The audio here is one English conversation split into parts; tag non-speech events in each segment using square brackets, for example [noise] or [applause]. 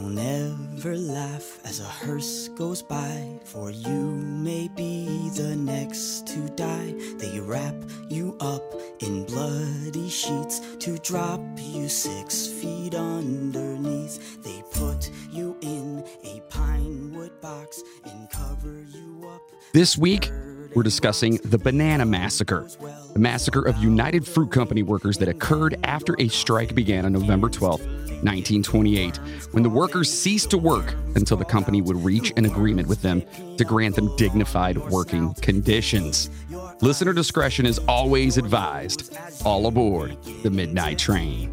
Don't ever laugh as a hearse goes by, for you may be the next to die. They wrap you up in bloody sheets to drop you six feet underneath. They put you in a pine wood box and cover you up. This week, we're discussing the Banana Massacre, the massacre of United Fruit Company workers that occurred after a strike began on November 12, 1928, when the workers ceased to work until the company would reach an agreement with them to grant them dignified working conditions. Listener discretion is always advised. All aboard the Midnight Train.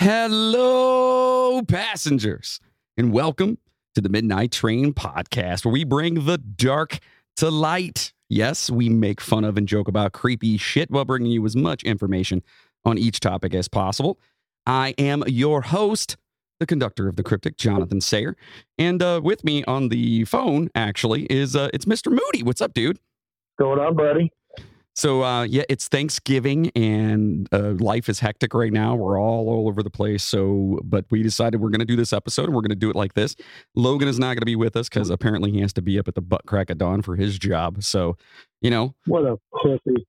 Hello, passengers, and welcome to the Midnight Train podcast, where we bring the dark to light. Yes, we make fun of and joke about creepy shit while bringing you as much information on each topic as possible. I am your host, the conductor of the cryptic, Jonathan Sayer, and uh, with me on the phone actually is uh, it's Mr. Moody. What's up, dude? going on, buddy? So uh, yeah, it's Thanksgiving and uh, life is hectic right now. We're all all over the place. So, but we decided we're going to do this episode and we're going to do it like this. Logan is not going to be with us because apparently he has to be up at the butt crack of dawn for his job. So, you know, What a pussy.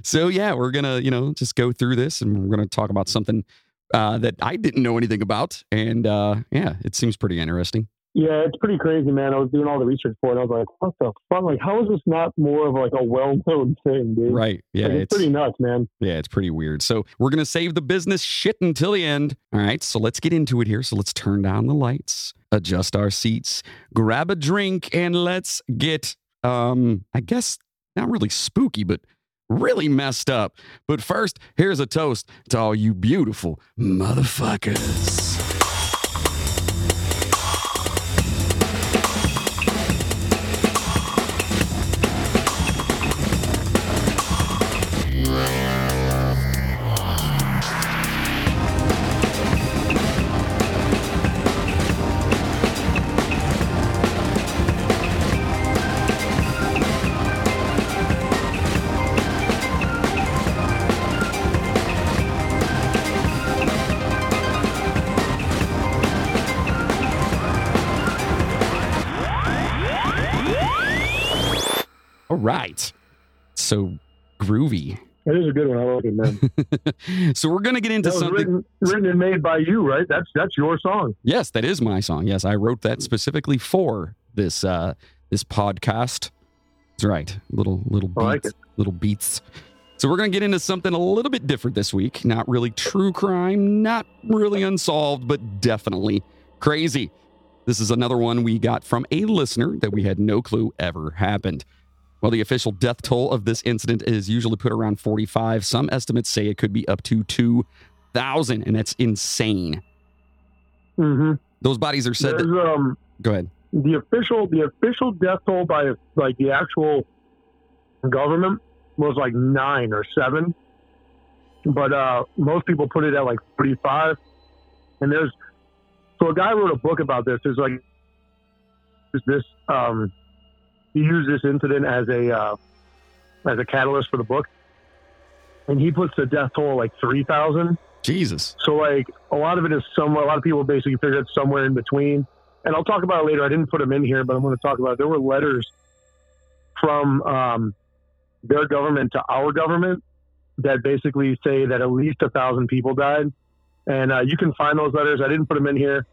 [laughs] so yeah, we're gonna you know just go through this and we're gonna talk about something uh, that I didn't know anything about, and uh, yeah, it seems pretty interesting. Yeah, it's pretty crazy, man. I was doing all the research for it. I was like, what the fuck? Like, how is this not more of like a well-known thing, dude? Right? Yeah, Like, it's, pretty nuts, man. Yeah, it's pretty weird. So we're gonna save the business shit until the end. All right, so let's get into it here. So let's turn down the lights, adjust our seats, grab a drink, and let's get um, I guess not really spooky, but really messed up. But first, here's a toast to all you beautiful motherfuckers. Right. So groovy. That is a good one. I it, man. [laughs] so we're gonna get into something. written, written and made by you, right? That's that's your song. Yes, that is my song. Yes, I wrote that specifically for this uh this podcast. That's right. Little little I like beats. little beats. So we're gonna get into something a little bit different this week. Not really true crime, not really unsolved, but definitely crazy. This is another one we got from a listener that we had no clue ever happened. While the official death toll of this incident is usually put around 45, some estimates say it could be up to 2,000, and that's insane. Mm-hmm. Those bodies are said. That, um go ahead. the official the official death toll by like the actual government was like nine or seven, but uh most people put it at like forty five. And there's so a guy wrote a book about this. There's like is this um he used this incident as a uh, as a catalyst for the book, and he puts the death toll like three thousand. Jesus. So like a lot of it is somewhere. A lot of people basically figure it's somewhere in between. And I'll talk about it later. I didn't put them in here, but I'm going to talk about it. There were letters from um, their government to our government that basically say that at least a thousand people died. And uh, you can find those letters. I didn't put them in here,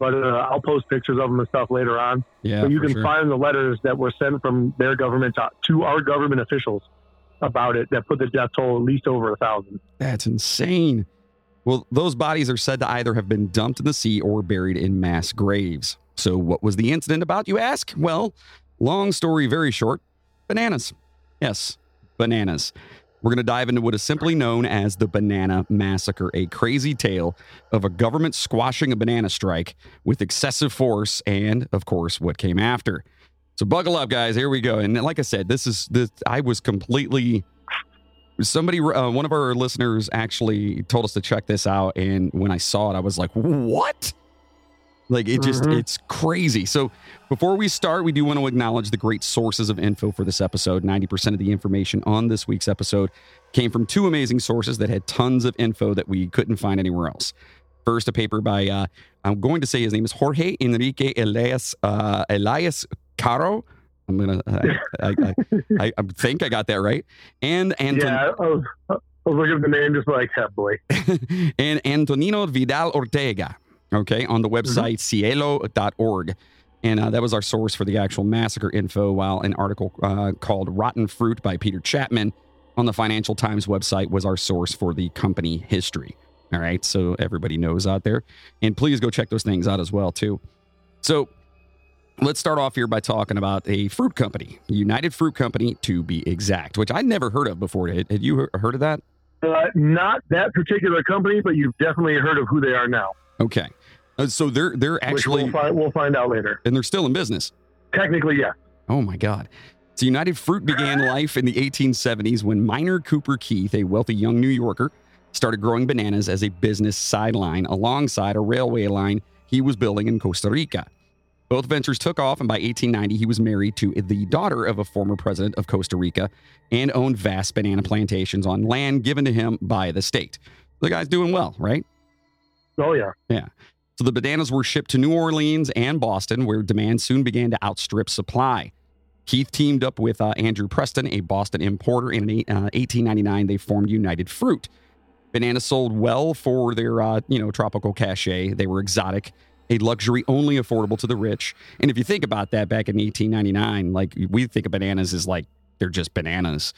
but uh, I'll post pictures of them and stuff later on. Yeah. but you can sure. find the letters that were sent from their government to, to our government officials about it that put the death toll at least over a thousand. That's insane. Well, those bodies are said to either have been dumped in the sea or buried in mass graves. So, what was the incident about, you ask? Well, long story very short bananas. Yes, bananas. We're going to dive into what is simply known as the Banana Massacre, a crazy tale of a government squashing a banana strike with excessive force and, of course, what came after. So buckle up, guys. Here we go. And like I said, this is this. I was completely. Somebody, uh, one of our listeners, actually told us to check this out, and when I saw it, I was like, "What? Like it just, Mhm. it's crazy. So before we start, we do want to acknowledge the great sources of info for this episode. 90% of the information on this week's episode came from two amazing sources that had tons of info that we couldn't find anywhere else. First, a paper by, uh, I'm going to say his name is Jorge Enrique Elias, uh, Elias Caro. I'm going [laughs] to, I, I, I, I think I got that right. And Anton, Yeah, I was, I was looking at the name just like, boy. [laughs] and Antonino Vidal Ortega, okay, on the website scielo.org. And uh, that was our source for the actual massacre info, while an article uh, called Rotten Fruit by Peter Chapman on the Financial Times website was our source for the company history. All right, so everybody knows out there. And please go check those things out as well, too. So let's start off here by talking about a fruit company, United Fruit Company to be exact, which I'd never heard of before. Had, had you heard of that? Uh, not that particular company, but you've definitely heard of who they are now, Okay. Uh, so they're they're actually we'll find, we'll find out later. and they're still in business. Technically, yeah. Oh my God. So United Fruit began life in the 1870s when Minor Cooper Keith, a wealthy young New Yorker, started growing bananas as a business sideline alongside a railway line he was building in Costa Rica. Both ventures took off, and by 1890, he was married to the daughter of a former president of Costa Rica and owned vast banana plantations on land given to him by the state. The guy's doing well, right? Oh, yeah. yeah. So the bananas were shipped to New Orleans and Boston, where demand soon began to outstrip supply. Keith teamed up with uh, Andrew Preston, a Boston importer, and in uh, 1899 they formed United Fruit. Bananas sold well for their, uh, you know, tropical cachet. They were exotic, a luxury only affordable to the rich. And if you think about that, back in 1899, like we think of bananas as like they're just bananas.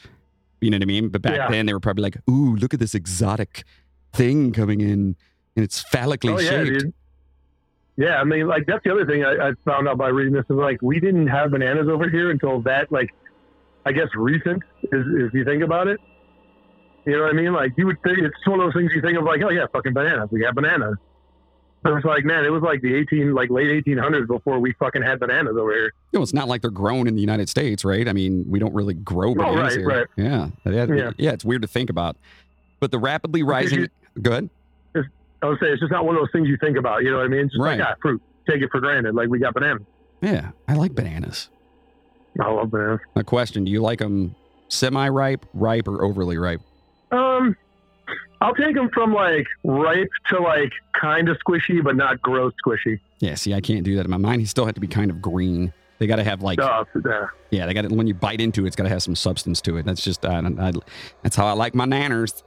You know what I mean? But back Yeah. then they were probably like, "Ooh, look at this exotic thing coming in, and it's phallically Oh, yeah, shaped." dude. Yeah, I mean, like, that's the other thing I, I found out by reading this is like, we didn't have bananas over here until that, like, I guess recent, is, if you think about it. You know what I mean? Like, you would think it's one of those things you think of, like, oh, yeah, fucking bananas. We have bananas. But it's like, man, it was like the 18, like late 1800s before we fucking had bananas over here. You know, it's not like they're grown in the United States, right? I mean, we don't really grow Oh, bananas right, here. right. Yeah. yeah, Yeah. yeah, It's weird to think about. But the rapidly rising. Go ahead. I would say it's just not one of those things you think about. You know what I mean? It's just Right. like, ah, fruit. Take it for granted. Like, we got bananas. Yeah, I like bananas. I love bananas. A question: Do you like them semi-ripe, ripe, or overly ripe? Um, I'll take them from like ripe to like kind of squishy, but not gross squishy. Yeah. See, I can't do that in my mind. He still had to be kind of green. They got to have like, Uh, yeah. yeah, they got when you bite into it, it's got to have some substance to it. That's just, I, I, that's how I like my nanners.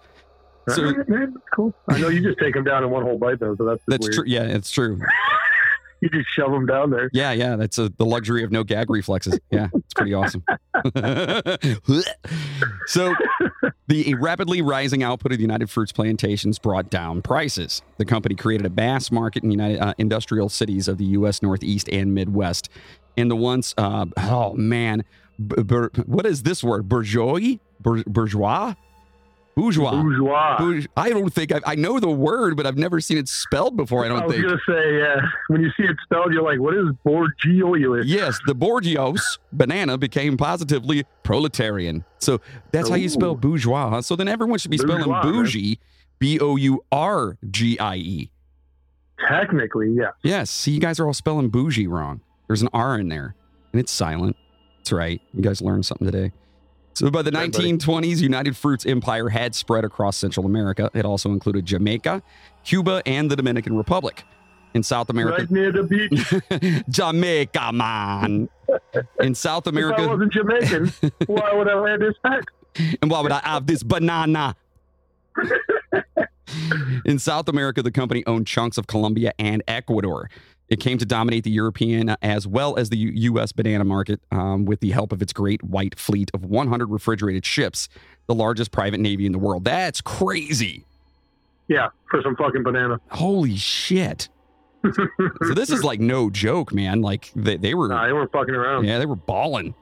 So- right, man, cool. I know you just take them down in one whole bite though, so that's, That's weird. true. Yeah, it's true. [laughs] You just shove them down there. Yeah, yeah, that's a, the luxury of no gag reflexes. Yeah, it's pretty awesome. [laughs] so, the rapidly rising output of the United Fruits plantations brought down prices. The company created a mass market in United uh, industrial cities of the U.S. Northeast and Midwest, and the once, uh, oh man, b- bur- what is this word? Bourgeois, Bour- bourgeois, bourgeois. Bourgeois. Bourge- I don't think I, I know the word, but I've never seen it spelled before. I don't think. I was think. gonna say, yeah. When you see it spelled, you're like, "What is Borgio?" Yes, the Borgios banana became positively proletarian. So that's how you spell Ooh. bourgeois. huh? So then everyone should be spelling Bourgeois, man. bougie, B O U R G I E. Technically, yeah. Yes, see, you guys are all spelling bougie wrong. There's an R in there, and it's silent. That's right. You guys learned something today. So by the Right, 1920s, United Fruits empire had spread across Central America. It also included Jamaica, Cuba, and the Dominican Republic. In South America, Right near the beach. [laughs] Jamaica, man. In South America, if I wasn't Jamaican, why would I wear this hat? and why would I have this banana? [laughs] In South America, the company owned chunks of Colombia and Ecuador. It came to dominate the European uh, as well as the U- U.S. banana market um, with the help of its great white fleet of 100 refrigerated ships, the largest private navy in the world. That's crazy. Yeah, for some fucking banana. Holy shit. So this is like no joke, man. Like they, they were Nah, they weren't fucking around. Yeah, they were balling.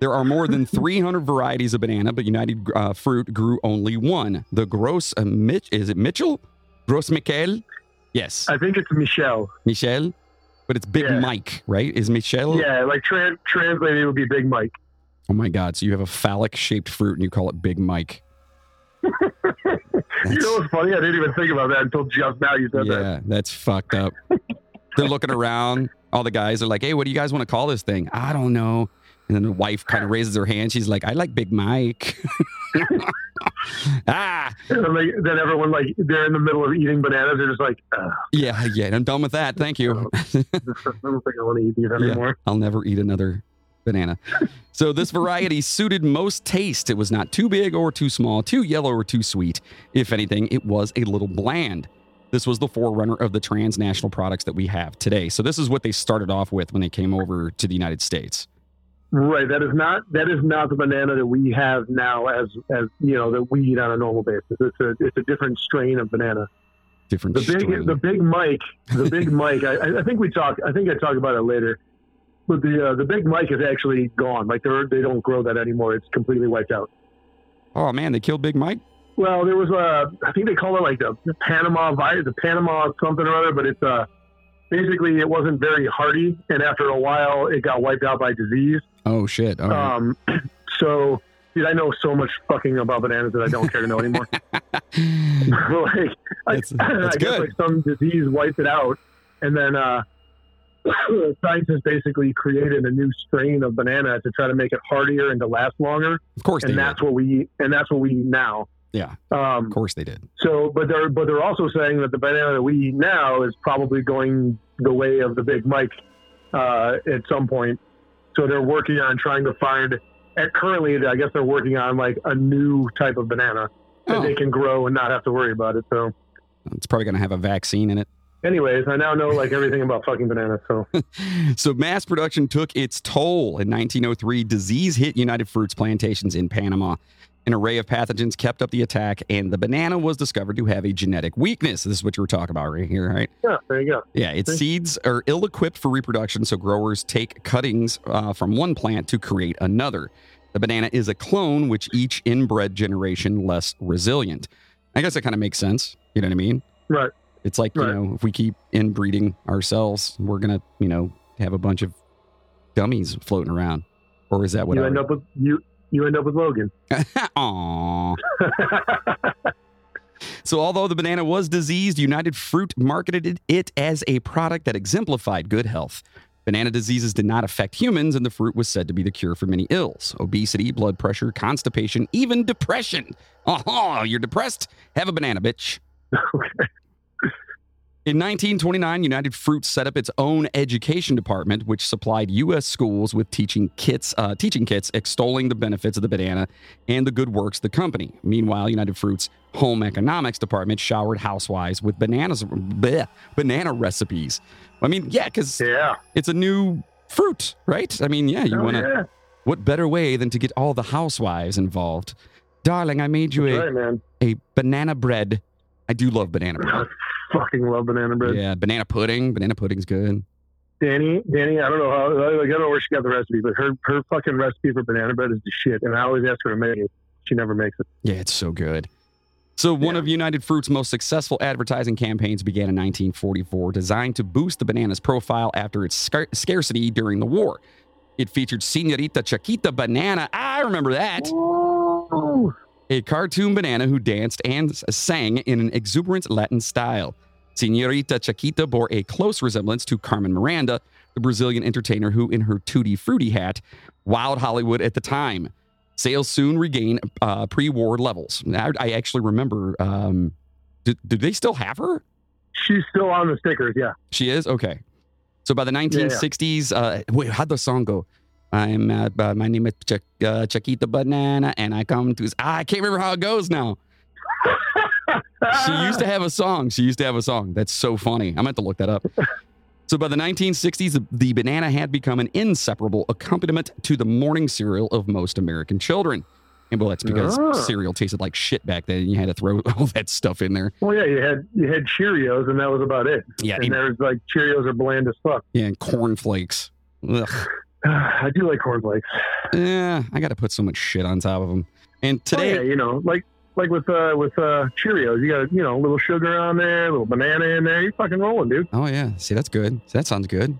There are more than 300 varieties of banana, but United uh, Fruit grew only one. The Gross uh, Mitch, is it Mitchell? Gross Michael? Yes, I think it's Michelle. Michelle? But it's Big Yeah. Mike, right? Is Michelle? Yeah, like tran translated, it would be Big Mike. Oh my God! So you have a phallic-shaped fruit and you call it Big Mike? [laughs] You know what's funny? I didn't even think about that until just now you said that. yeah, that's fucked up. They're looking around. All the guys are like, "Hey, what do you guys want to call this thing?" I don't know. And then the wife kind of raises her hand. She's like, "I like Big Mike." [laughs] [laughs] ah, And then, then everyone like they're in the middle of eating bananas. They're just like, uh, yeah, yeah. I'm done with that. Thank you. I don't think I want to eat these anymore. I'll never eat another banana. So this variety suited most taste. It was not too big or too small, too yellow or too sweet. If anything, it was a little bland. This was the forerunner of the transnational products that we have today. So this is what they started off with when they came over to the United States. Right. That is not that is not the banana that we have now as as you know that we eat on a normal basis. It's a it's a different strain of banana. Different The big strain. the big Mike the big [laughs] Mike. I, I think we talk. I think I talk about it later. But the uh, the big Mike is actually gone. Like they're they don't grow that anymore. It's completely wiped out. oh man, they killed Big Mike. Well, there was a I think they call it like the, the Panama virus, the Panama something or other. But it's uh basically it wasn't very hardy, and after a while it got wiped out by disease. Oh shit. All right. Um, [clears throat] so, dude, I know so much fucking about bananas that I don't care to know anymore. [laughs] [laughs] like, I, That's- [clears throat] I guess good. like some disease wiped it out, and then uh, [clears throat] scientists basically created a new strain of banana to try to make it hardier and to last longer, of course they and did. that's what we eat, and that's what we eat now. Yeah. Um, Of course they did. so, but they're but they're also saying that the banana that we eat now is probably going the way of the Big Mike uh, at some point. So they're working on trying to find. At currently, I guess they're working on like a new type of banana that Oh, they can grow and not have to worry about it. So, it's probably gonna have a vaccine in it. anyways, I now know like everything about fucking bananas. So, [laughs] So mass production took its toll. In 1903, disease hit United Fruits plantations in Panama. An array of pathogens kept up the attack, and the banana was discovered to have a genetic weakness. This is what you were talking about right here, right? yeah, there you go. Yeah, its Okay. seeds are ill equipped for reproduction, so growers take cuttings uh, from one plant to create another. The banana is a clone, which each inbred generation less resilient. I guess that kind of makes sense. You know what I mean? Right. It's like, Right. you know, if we keep inbreeding ourselves, we're going to, you know, have a bunch of dummies floating around. Or is that what you I end up with you. You end up with Logan. [laughs] Aww. So, although the banana was diseased, United Fruit marketed it- it as a product that exemplified good health. Banana diseases did not affect humans, and the fruit was said to be the cure for many ills obesity, blood pressure, constipation, even depression. Oh, you're depressed? Have a banana, bitch. [laughs] In 1929, United Fruit set up its own education department, which supplied U.S. schools with teaching kits, uh, teaching kits extolling the benefits of the banana and the good works of the company. Meanwhile, United Fruit's home economics department showered housewives with bananas, bleh, banana recipes. I mean, yeah, because yeah. it's a new fruit, right? I mean, yeah, you Oh, want to. yeah. What better way than to get all the housewives involved? Darling, I made you That's a, right, a banana bread. I do love banana bread. I [laughs] fucking love banana bread. Yeah, banana pudding. Banana pudding's good. Danny, Danny, I don't know how, like, I don't know where she got the recipe, but her, her fucking recipe for banana bread is the shit. And I always ask her to make it. She never makes it. Yeah, it's so good. So, one Yeah. of United Fruit's most successful advertising campaigns began in 1944, designed to boost the banana's profile after its scar- scarcity during the war. It featured Senorita Chiquita Banana. I remember that. Ooh. A cartoon banana who danced and sang in an exuberant Latin style. Senorita Chiquita bore a close resemblance to Carmen Miranda, the Brazilian entertainer who, in her Tutti Frutti hat, wowed Hollywood at the time. Sales soon regained uh, pre war levels. I, I actually remember. Um, do, do they still have her? She's still on the stickers, yeah. She is? Okay. So by the yeah. 1960s, uh, wait, how'd the song go? I'm, uh, uh, my name is Ch- uh, Chiquita Banana, and I come to. Ah, I can't remember how it goes now. She used to have a song. She used to have a song. That's so funny. I'm going to look that up. So by the 1960s, the, the banana had become an inseparable accompaniment to the morning cereal of most American children. And well, that's because Ah. cereal tasted like shit back then. and You had to throw [laughs] all that stuff in there. Well, yeah, you had you had Cheerios, and that was about it. Yeah, And there's like Cheerios are bland as fuck. yeah, and cornflakes. Ugh. [sighs] I do like cornflakes. Yeah, I got to put so much shit on top of them. And Oh, today, yeah, you know, like like with uh with uh Cheerios, you got you know a little sugar on there, a little banana in there. You're fucking rolling, dude. oh yeah, see that's good. That sounds good.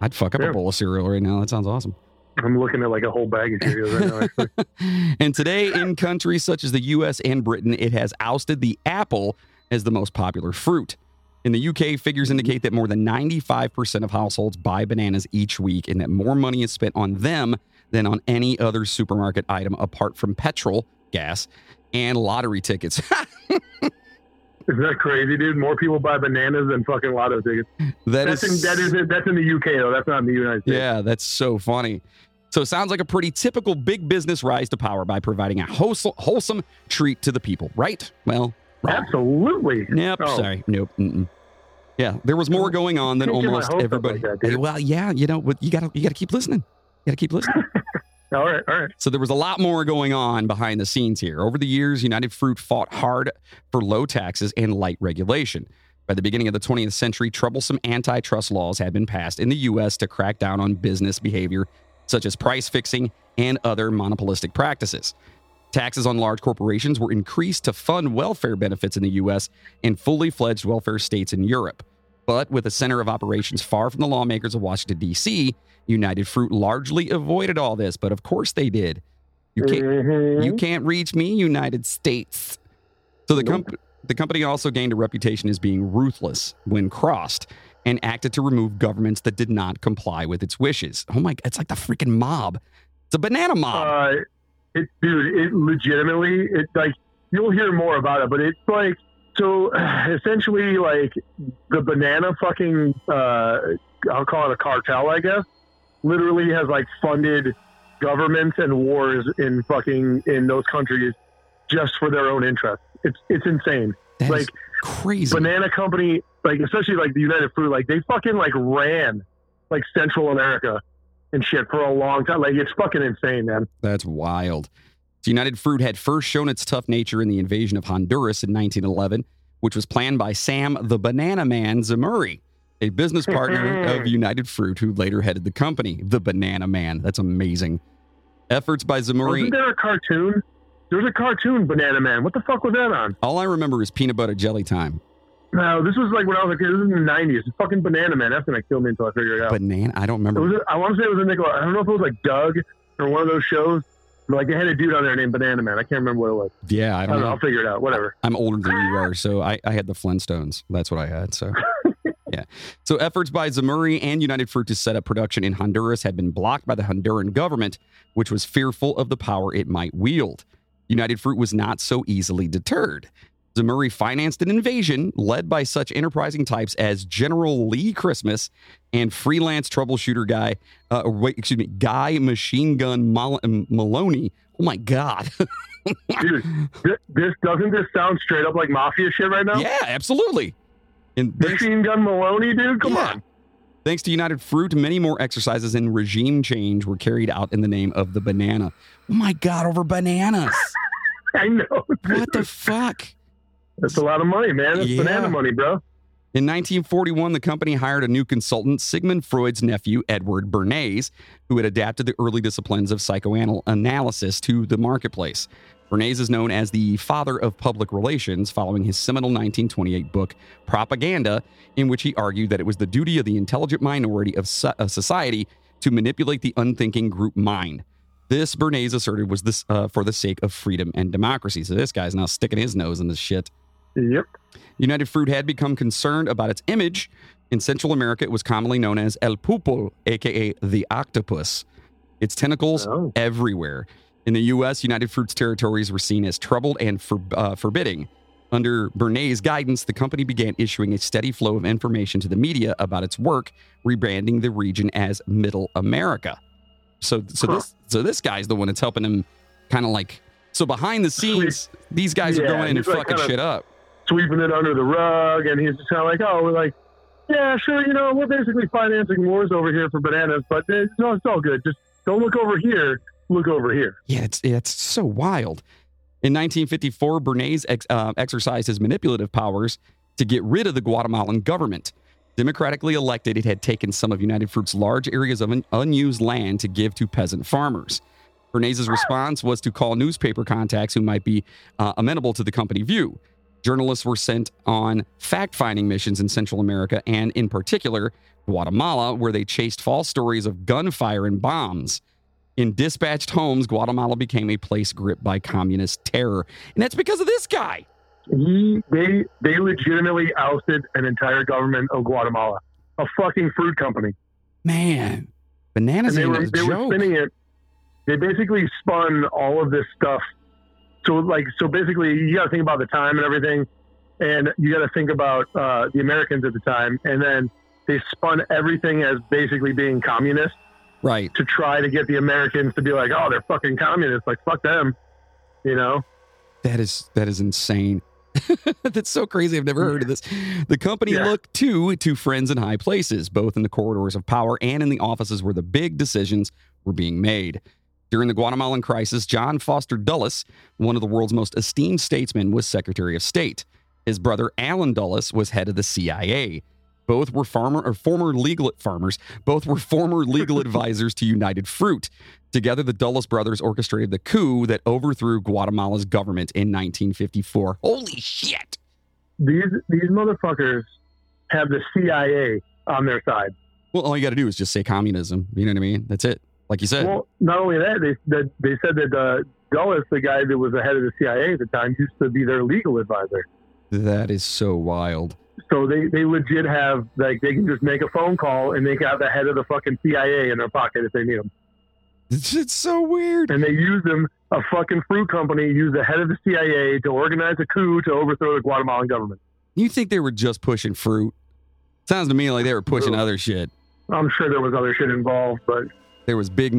I'd fuck up a bowl of cereal right now. That sounds awesome. I'm looking at like a whole bag of Cheerios right now. Actually. [laughs] and today, in countries such as the U.S. and Britain, it has ousted the apple as the most popular fruit. In the UK, figures indicate that more than 95% of households buy bananas each week and that more money is spent on them than on any other supermarket item apart from petrol, gas, and lottery tickets. [laughs] Isn't that crazy, dude? More people buy bananas than fucking lotto tickets. that That's is in, that is that's in the UK though. That's not in the United States. Yeah, that's so funny. So it sounds like a pretty typical big business rise to power by providing a wholesome, wholesome treat to the people, right? Well. Absolutely. Nope, Oh. sorry. Nope. Mm-mm. Yeah, there was more going on than Can't get my almost everybody. like that, well, yeah, you know, you got to you got to keep listening. You got to keep listening. [laughs] All right, all right. So there was a lot more going on behind the scenes here. Over the years, United Fruit fought hard for low taxes and light regulation. By the beginning of the 20th century, troublesome antitrust laws had been passed in the U.S. to crack down on business behavior such as price fixing and other monopolistic practices. Taxes on large corporations were increased to fund welfare benefits in the U.S. and fully fledged welfare states in Europe. But with a center of operations far from the lawmakers of Washington, D.C., United Fruit largely avoided all this, but of course they did. You can't, Mhm. you can't reach me, United States. So the, comp- the company also gained a reputation as being ruthless when crossed and acted to remove governments that did not comply with its wishes. Oh my, it's like the freaking mob. It's a banana mob. Uh, it, dude, it legitimately, it like you'll hear more about it, but it's like so [sighs] essentially like the banana fucking uh, I'll call it a cartel, I guess. Literally has like funded governments and wars in fucking in those countries just for their own interests. It's it's insane. That like crazy. banana company, like especially like the United Fruit, like they fucking like ran like Central America and shit for a long time. Like it's fucking insane, man. That's wild. United Fruit had first shown its tough nature in the invasion of Honduras in 1911, which was planned by Sam the Banana Man Zemurray, a business partner [laughs] of United Fruit who later headed the company. The Banana Man. That's amazing. Efforts by Zemurray. Wasn't there a cartoon? There was a cartoon, Banana Man. What the fuck was that on? All I remember is peanut butter jelly time. No, this was like when I was a kid. This was in the '90s. Fucking Banana Man. That's gonna kill me until I figure it out. Banana. I don't it remember. was. I want to say it was a Nickelodeon. I don't know if it was like Doug or one of those shows. But like they had a dude on there named Banana Man. I can't remember what it was. yeah, I I don't don't know. know. I'll figure it out. Whatever. I'm older than you are, so I, I had the Flintstones. That's what I had. So, [laughs] yeah. So, efforts by Zemurray and United Fruit to set up production in Honduras had been blocked by the Honduran government, which was fearful of the power it might wield. United Fruit was not so easily deterred. Zemurray financed an invasion led by such enterprising types as General Lee Christmas and freelance troubleshooter guy, uh, wait, excuse me, Guy Machine Gun Mal- Molony. Oh my God. [laughs] Dude, this doesn't this sound straight up like mafia shit right now? Yeah, absolutely. And thanks, Machine Gun Molony, dude. Come Yeah. on. thanks to United Fruit, many more exercises and regime change were carried out in the name of the banana. Oh my God, over bananas. [laughs] I know. what the fuck? That's a lot of money, man. That's Yeah. banana money, bro. In 1941, the company hired a new consultant, Sigmund Freud's nephew, Edward Bernays, who had adapted the early disciplines of psychoanalysis to the marketplace. Bernays is known as the father of public relations following his seminal 1928 book, Propaganda, in which he argued that it was the duty of the intelligent minority of so- society to manipulate the unthinking group mind. This, Bernays asserted, was this uh, for the sake of freedom and democracy. So this guy's now sticking his nose in this shit. Yep. United Fruit had become concerned about its image. In Central America, it was commonly known as El Pulpo, aka the octopus. Its tentacles Oh. everywhere. In the U.S., United Fruit's territories were seen as troubled and for, uh, forbidding. Under Bernays' guidance, the company began issuing a steady flow of information to the media about its work, rebranding the region as Middle America. So, so Huh. this, so this guy's the one that's helping him, kind of like. So behind the [laughs] scenes, these guys are going in and like fucking kinda- shit up. Sweeping it under the rug, and he's just kind of like, oh, we're like, yeah, sure, you know, we're basically financing wars over here for bananas, but it's, no, it's all good. Just don't look over here. Look over here. Yeah, it's it's so wild. In 1954, Bernays ex, uh, exercised his manipulative powers to get rid of the Guatemalan government. Democratically elected, it had taken some of United Fruit's large areas of un- unused land to give to peasant farmers. Bernays' response was to call newspaper contacts who might be uh, amenable to the company view. Journalists were sent on fact finding missions in Central America and, in particular, Guatemala, where they chased false stories of gunfire and bombs. In dispatched homes, Guatemala became a place gripped by communist terror. And that's because of this guy. he they they legitimately ousted an entire government of Guatemala, a fucking fruit company, Man, bananas and they were they were spinning it. They basically spun all of this stuff. So like so basically, you got to think about the time and everything, and you got to think about uh, the Americans at the time, and then they spun everything as basically being communist Right. to try to get the Americans to be like, oh, they're fucking communists, like fuck them, you know. That is that is insane. [laughs] That's so crazy. I've never heard of this. The company Yeah. looked to to friends in high places, both in the corridors of power and in the offices where the big decisions were being made. During the Guatemalan crisis, John Foster Dulles, one of the world's most esteemed statesmen, was Secretary of State. His brother Allen Dulles was head of the CIA. Both were farmer or former legal farmers. Both were former legal [laughs] advisors to United Fruit. Together, the Dulles brothers orchestrated the coup that overthrew Guatemala's government in 1954. Holy shit! These these motherfuckers have the CIA on their side. Well, all you got to do is just say communism. You know what I mean? That's it. Like you said. Well, not only that, they that they said that uh, Dulles, the guy that was the head of the CIA at the time, used to be their legal advisor. that is so wild. So they, they legit have like they can just make a phone call and they got the head of the fucking CIA in their pocket if they need them. It's, it's so weird. And they use them. A fucking fruit company used the head of the CIA to organize a coup to overthrow the Guatemalan government. You think they were just pushing fruit? Sounds to me like they were pushing other shit. I'm sure there was other shit involved, but There was big,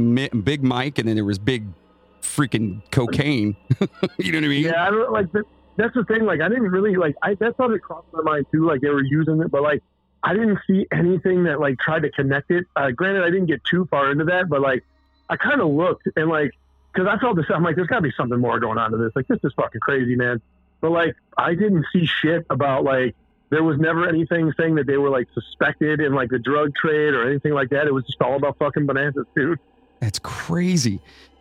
big Mike, and then there was big, freaking cocaine. [laughs] you know what I mean? yeah, I don't like that. That's the thing. Like, I didn't really like. I that's how it crossed my mind too. Like they were using it, but like I didn't see anything that like tried to connect it. Uh, granted, I didn't get too far into that, but like I kind of looked and like because I felt this. I'm like, there's got to be something more going on to this. Like this is fucking crazy, man. But like I didn't see shit about like there was never anything saying that they were like suspected in like the drug trade or anything like that. It was just all about fucking bananas, dude. That's crazy.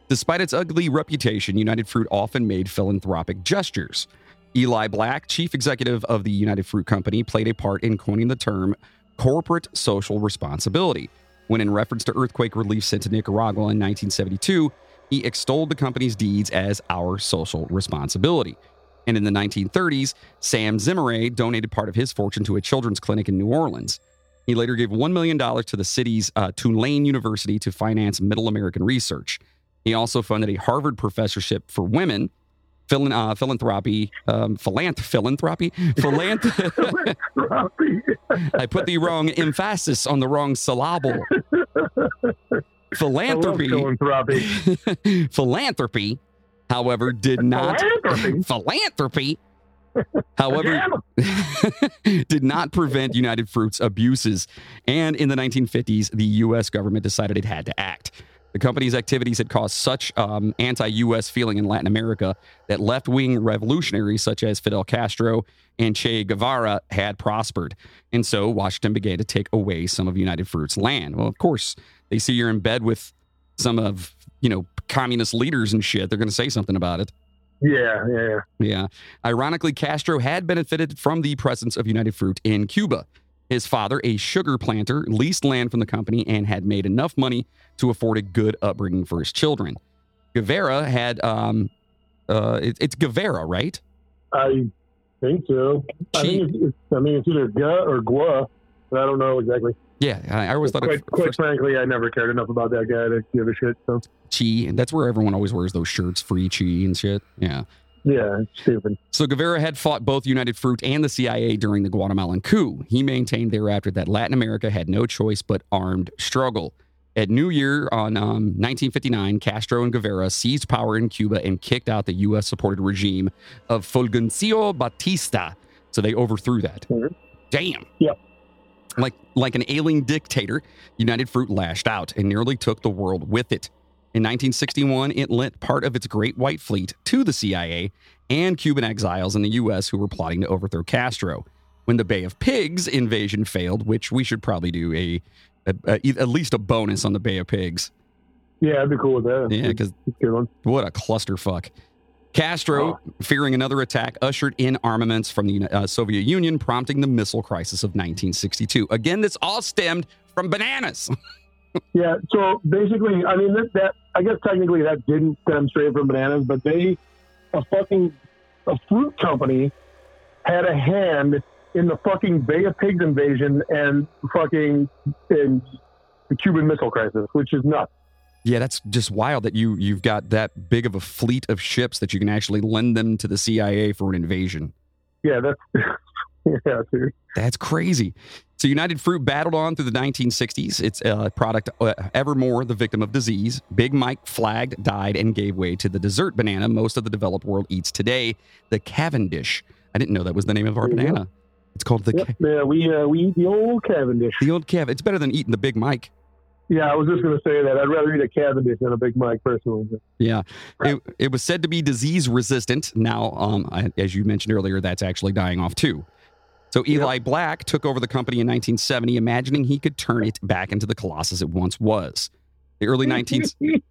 Despite its ugly reputation, United Fruit often made philanthropic gestures. Eli Black, chief executive of the United Fruit Company, played a part in coining the term corporate social responsibility. When in reference to earthquake relief sent to Nicaragua in 1972, he extolled the company's deeds as our social responsibility. And in the 1930s, Sam Zemurray donated part of his fortune to a children's clinic in New Orleans. He later gave $1 million to the city's uh, Tulane University to finance middle American research. He also funded a Harvard professorship for women, philan- uh, philanthropy, um, philanth- philanthropy, [laughs] philanth- [laughs] I put the wrong emphasis on the wrong syllable. [laughs] Philanthropy, philanthropy. philanthropy, however, did not Philanthropy? [laughs] philanthropy. However, [laughs] did not prevent United Fruit's abuses. And in the 1950s, the U.S. government decided it had to act. The company's activities had caused such um, anti U.S. feeling in Latin America that left wing revolutionaries such as Fidel Castro and Che Guevara had prospered. And so Washington began to take away some of United Fruit's land. Well, of course, they see you're in bed with some of, you know, communist leaders and shit. They're going to say something about it. Yeah, yeah, yeah. Ironically, Castro had benefited from the presence of United Fruit in Cuba. His father, a sugar planter, leased land from the company and had made enough money to afford a good upbringing for his children. Guevara had, um, uh, it- it's Guevara, right? I think so. I think it's, it's, I mean, it's either Gu or Gua, but I don't know exactly. Yeah, I always thought Quite, quite frankly, I never cared enough about that guy to give a shit. So Chi, and that's where everyone always wears those shirts, free Chi and shit. Yeah. yeah, stupid. So Guevara had fought both United Fruit and the CIA during the Guatemalan coup. He maintained thereafter that Latin America had no choice but armed struggle. At New Year on um, 1959, Castro and Guevara seized power in Cuba and kicked out the U.S. supported regime of Fulgencio Batista. So they overthrew that. Mhm. Damn. Yep. Like, like an ailing dictator, United Fruit lashed out and nearly took the world with it. In 1961, it lent part of its Great White Fleet to the CIA and Cuban exiles in the U.S. who were plotting to overthrow Castro. When the Bay of Pigs invasion failed, which we should probably do a, a, a at least a bonus on the Bay of Pigs. Yeah, I'd be cool with that. Yeah, because It's a good one. what a clusterfuck. Castro, fearing another attack, ushered in armaments from the uh, Soviet Union, prompting the missile crisis of 1962. Again, this all stemmed from bananas. [laughs] Yeah, so basically, I mean, that, that I guess technically that didn't stem straight from bananas, but they, a fucking, a fruit company had a hand in the fucking Bay of Pigs invasion and fucking in the Cuban Missile Crisis, which is nuts. Yeah, that's just wild that you you've got that big of a fleet of ships that you can actually lend them to the CIA for an invasion. Yeah, that's [laughs] yeah, dude. That's crazy. So United Fruit battled on through the 1960s. Its uh, product, uh, evermore the victim of disease. Big Mike flagged, died, and gave way to the dessert banana most of the developed world eats today, the Cavendish. I didn't know that was the name of our banana. It's called the Yep, Ca- yeah, we uh, we eat the old Cavendish. the old Cav. It's better than eating the Big Mike. Yeah, I was just gonna say that. I'd rather eat a Cavendish than a Big Mike personally. Yeah, it, it was said to be disease resistant. Now, um, I- as you mentioned earlier, that's actually dying off too. So Eli Black took over the company in 1970, imagining he could turn it back into the colossus it once was. The early 19s. [laughs]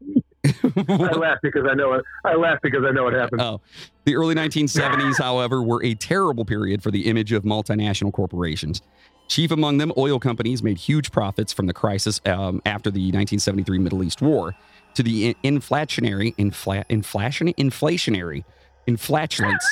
[laughs] I laugh because I know it. I laugh because I know it happened. Oh, the early 1970s, however, were a terrible period for the image of multinational corporations. Chief among them, oil companies made huge profits from the crisis um, after the 1973 Middle East War to the in- inflationary, infla- inflation, inflationary, inflatulence.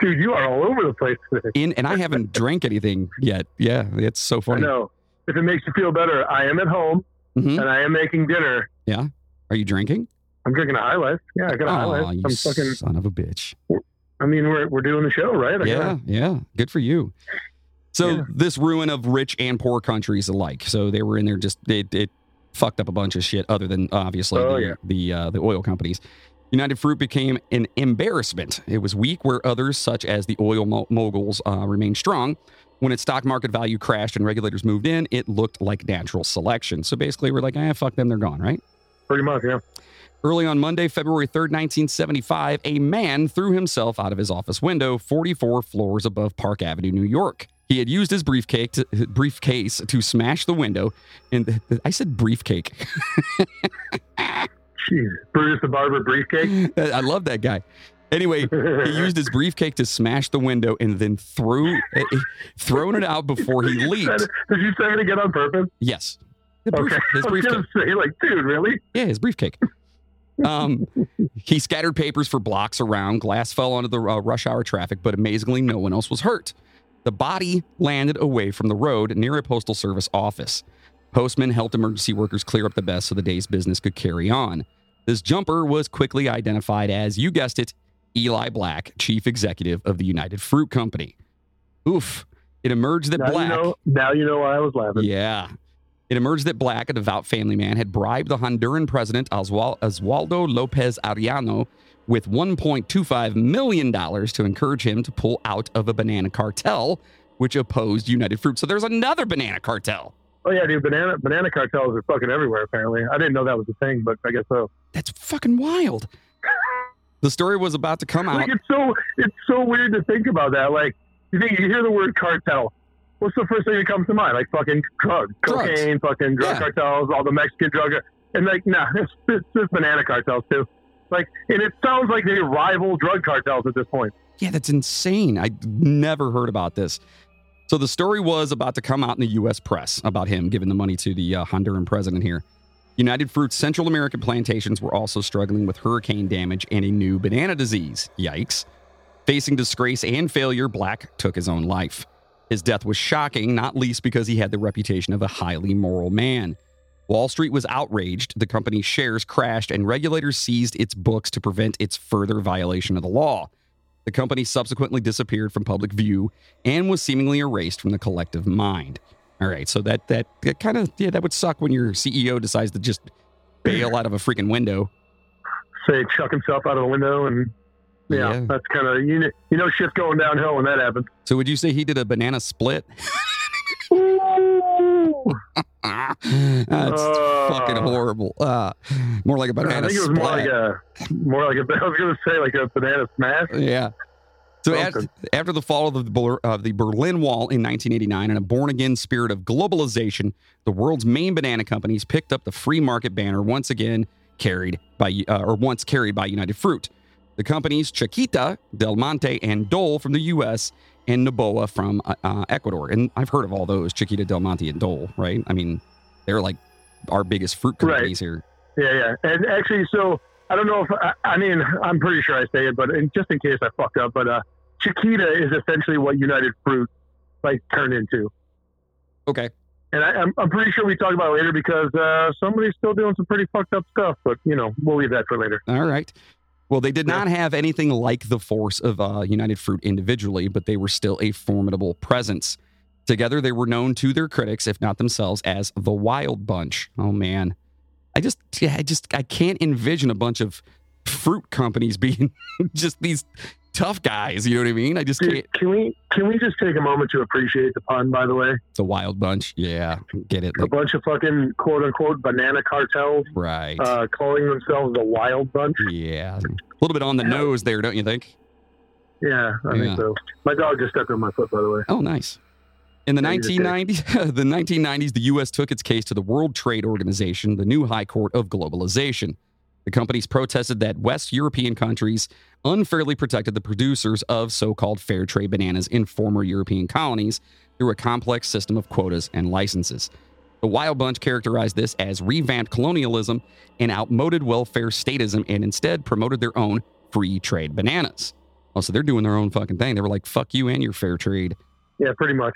Dude, you are all over the place today. In and I haven't [laughs] drank anything yet. Yeah, it's so I funny. know. If it makes you feel better, I am at home Mhm. and I am making dinner. Yeah. Are you drinking? I'm drinking a high life. Yeah, I got a high Oh, life. you I'm fucking. son of a bitch. I mean, we're we're doing the show, right? I yeah, yeah. Good for you. So Yeah. this ruin of rich and poor countries alike. So they were in there just it, it fucked up a bunch of shit other than obviously Oh, the yeah. the uh, the oil companies. United Fruit became an embarrassment. It was weak where others, such as the oil mo- moguls, uh, remained strong. When its stock market value crashed and regulators moved in, it looked like natural selection. So basically, we're like, ah, fuck them, they're gone, right? Pretty much, yeah. Early on Monday, February 3rd, 1975, a man threw himself out of his office window 44 floors above Park Avenue, New York. He had used his briefcase to, briefcase to smash the window. And I said briefcake. [laughs] Jeez, Brutus the Barber briefcase. I love that guy. Anyway, he [laughs] used his briefcase to smash the window and then threw thrown it out before he leaped. Did you say it again on purpose? Yes. Brief- Okay. His [laughs] I was briefcase. say, like, dude, really? Yeah, his briefcase. Um, he scattered papers for blocks around. Glass fell onto the uh, rush hour traffic, but amazingly, no one else was hurt. The body landed away from the road near a postal service office. Postmen helped emergency workers clear up the mess so the day's business could carry on. This jumper was quickly identified as, you guessed it, Eli Black, chief executive of the United Fruit Company. Oof. It emerged that Now Black. you know. Now you know why I was laughing. Yeah. It emerged that Black, a devout family man, had bribed the Honduran president Oswaldo Lopez Arellano with $1.25 million to encourage him to pull out of a banana cartel, which opposed United Fruit. So there's another banana cartel. Oh yeah, dude. Banana banana cartels are fucking everywhere. Apparently, I didn't know that was a thing, but I guess so. That's fucking wild. The story was about to come out. Like, it's so it's so weird to think about that. Like, you think you hear the word cartel. What's the first thing that comes to mind? Like fucking drugs, Drugs. cocaine, fucking drug Yeah. cartels, all the Mexican drug, and like, nah, [laughs] it's, it's just banana cartels too. Like, and it sounds like they rival drug cartels at this point. Yeah, that's insane. I never heard about this. So the story was about to come out in the U.S. press about him giving the money to the uh, Honduran president here. United Fruit's Central American plantations were also struggling with hurricane damage and a new banana disease. Yikes. Facing disgrace and failure, Black took his own life. His death was shocking, not least because he had the reputation of a highly moral man. Wall Street was outraged, the company's shares crashed, and regulators seized its books to prevent its further violation of the law. The company subsequently disappeared from public view and was seemingly erased from the collective mind. All right, so that that, that kind of yeah, that would suck when your CEO decides to just bail out of a freaking window. Say chuck himself out of the window, and yeah, Yeah. that's kind of you know you know shit's going downhill when that happens. So would you say he did a banana split? [laughs] [laughs] That's Uh. fucking horrible. Uh, more like a banana I think it was more like a more like a. [laughs] I was gonna say like a banana smash. Yeah. So after, after the fall of the, uh, the Berlin Wall in 1989 and a born again spirit of globalization, the world's main banana companies picked up the free market banner once again carried by uh, or once carried by United Fruit. The companies Chiquita, Del Monte, and Dole from the U.S. and Noboa from uh, uh, Ecuador. And I've heard of all those Chiquita, Del Monte, and Dole. Right? I mean, they're like our biggest fruit Right. companies here. Yeah, yeah. And actually, so I don't know if I, I mean I'm pretty sure I say it, but in, just in case I fucked up, but uh, Chiquita is essentially what United Fruit like turned into. Okay. And I, I'm, I'm pretty sure we talk about it later because uh, somebody's still doing some pretty fucked up stuff. But you know, we'll leave that for later. All right. Well, they did not have anything like the force of uh, United Fruit individually, but they were still a formidable presence. Together, they were known to their critics, if not themselves, as the Wild Bunch. Oh man, I just, yeah, I just, I can't envision a bunch of fruit companies [laughs] being just these tough guys. You know what I mean? I just can't. can we can we just take a moment to appreciate the pun? By the way, The Wild Bunch, yeah, get it? a Like, bunch of fucking quote unquote banana cartels right? uh, calling themselves the Wild Bunch. yeah, a little bit on the Yeah. nose there, don't you think? Yeah, I Yeah. think so. My dog just stepped on my foot, by the way. Oh, nice. In the Yeah, he's [laughs] 1990s, the 1990s, the U.S. took its case to the World Trade Organization, the new high court of globalization. The companies protested that West European countries unfairly protected the producers of so-called fair trade bananas in former European colonies through a complex system of quotas and licenses. The Wild Bunch characterized this as revamped colonialism and outmoded welfare statism and instead promoted their own free trade bananas. Also, they're doing their own fucking thing. They were like, fuck you and your fair trade. Yeah, pretty much.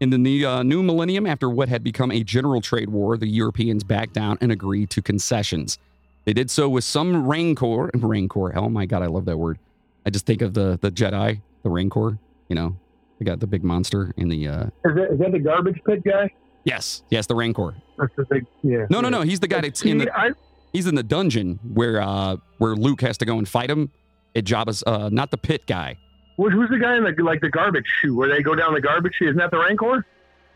In the new, uh, new millennium, after what had become a general trade war, the Europeans backed down and agreed to concessions. They did so with some rancor. Rancor. Oh my god, I love that word. I just think of the the Jedi, the rancor. You know, they got the big monster in the. Uh, Is that, is that the garbage pit guy? yes, yes, the rancor. That's the big. Yeah. No, no, no. He's the guy that's in the. I, He's in the dungeon where uh where Luke has to go and fight him. At Jabba's, uh, not the pit guy. who's who's the guy in the like the garbage chute where they go down the garbage chute? Isn't that the Rancor?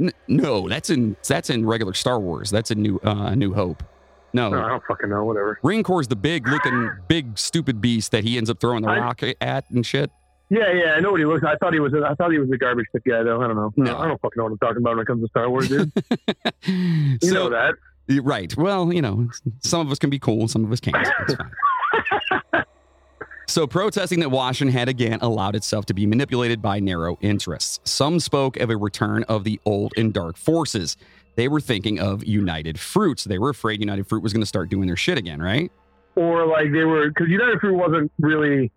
N- no, that's in that's in regular Star Wars. That's in New uh, New Hope. No, No, I don't fucking know. Whatever. Rancor's the big looking, big, stupid beast that he ends up throwing the I- rock at and shit. Yeah, yeah, I know what he looks. I thought he was. I thought he was the garbage pit guy, though. I don't know. No. I don't fucking know what I'm talking about when it comes to Star Wars, dude. [laughs] You know so, that. right. Well, you know, some of us can be cool, some of us can't. [laughs] So, protesting that Washington had again allowed itself to be manipulated by narrow interests. Some spoke of a return of the old and dark forces. They were thinking of United Fruits. They were afraid United Fruit was going to start doing their shit again, right? Or like they were because United Fruit wasn't really.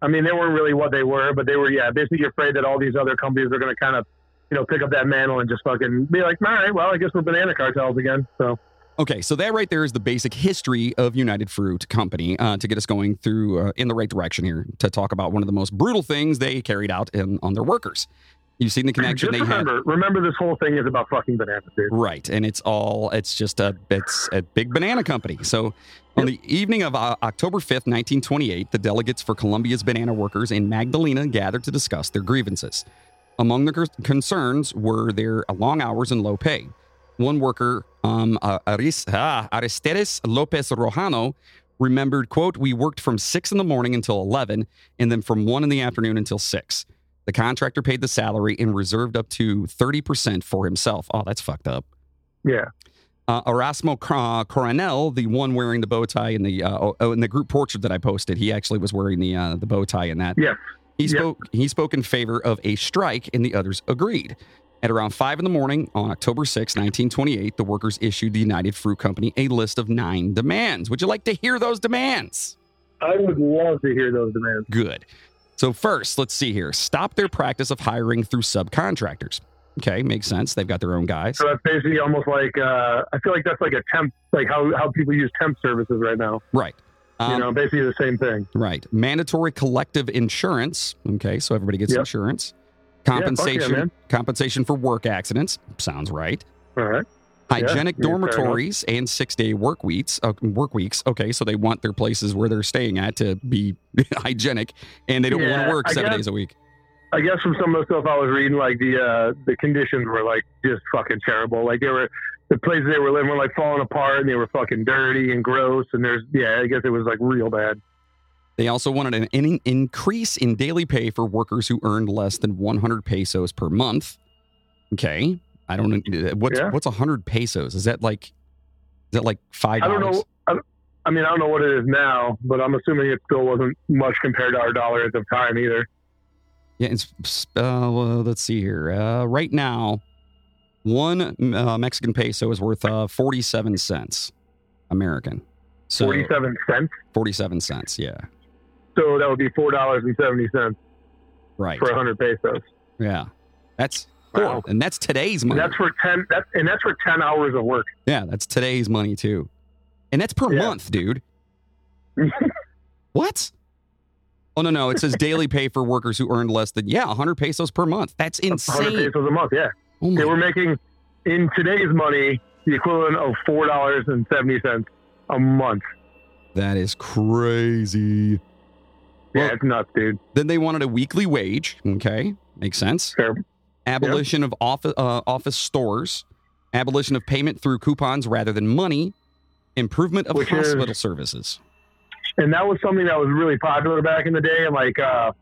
I mean, they weren't really what they were, but they were. Yeah, basically afraid that all these other companies are going to kind of, you know, pick up that mantle and just fucking be like, all right, well, I guess we're banana cartels again. So Okay, so that right there is the basic history of United Fruit Company uh, to get us going through uh, in the right direction here to talk about one of the most brutal things they carried out in, on their workers. You've seen the connection just they had. remember, remember this whole thing is about fucking bananas, dude. Right, and it's all it's just a it's a big banana company. So on the evening of uh, October 5th, 1928, the delegates for Colombia's banana workers in Magdalena gathered to discuss their grievances. Among the concerns were their long hours and low pay. One worker, um, uh, Aris, ah, Aristides Lopez Rojano, remembered, quote, we worked from 6 in the morning until 11 and then from 1 in the afternoon until 6. The contractor paid the salary and reserved up to 30% for himself. Oh, that's fucked up. Yeah, Uh, Erasmo Coronel, the one wearing the bow tie in the uh, oh, in the group portrait that I posted, he actually was wearing the uh, the bow tie in that. Yeah. He spoke. He spoke in favor of a strike, and the others agreed. At around five in the morning on October 6, 1928, the workers issued the United Fruit Company a list of nine demands. Would you like to hear those demands? I would love to hear those demands. Good. So first, let's see here. Stop their practice of hiring through subcontractors. Okay, makes sense. They've got their own guys. So that's basically almost like uh, I feel like that's like a temp, like how how people use temp services right now. Right. you Um, know, basically the same thing. Right. Mandatory collective insurance. Okay, so everybody gets Yep. insurance. fuck yeah, Compensation. compensation for work accidents. Sounds right. All right. Hygienic yeah, dormitories and six-day work weeks. Uh, work weeks. Okay, so they want their places where they're staying at to be [laughs] hygienic, and they don't want to work I seven guess- days a week. I guess from some of the stuff I was reading, like the uh, the conditions were like just fucking terrible. Like they were the places they were living were like falling apart, and they were fucking dirty and gross. And there's yeah, I guess it was like real bad. They also wanted an in- increase in daily pay for workers who earned less than 100 pesos per month. Okay, I don't know what's Yeah. what's 100 pesos. Is that like is that like five? I don't know. I, I mean, I don't know what it is now, but I'm assuming it still wasn't much compared to our dollar at the time either. Yeah, it's, uh, well, let's see here. Uh, right now, one uh, Mexican peso is worth uh, 47 cents American. So Forty-seven cents. 47 cents, yeah. So that would be four dollars and seventy cents. Right. for 100 pesos. Yeah. That's Wow. and that's today's money. And that's for 10. That's and that's for 10 hours of work. yeah, that's today's money too. And that's per Yeah. month, dude. [laughs] what? Oh no, no. It says daily pay for workers who earned less than yeah, 100 pesos per month. That's 100 insane. pesos a month. Yeah, Oh they were making in today's money the equivalent of four dollars and seventy cents a month. That is crazy. Yeah, Well- it's nuts, dude. Then they wanted a weekly wage. Okay, makes sense. Abolition of office uh, office stores. Abolition of payment through coupons rather than money. Improvement of Which is- hospital services. and that was something that was really popular back in the day and like uh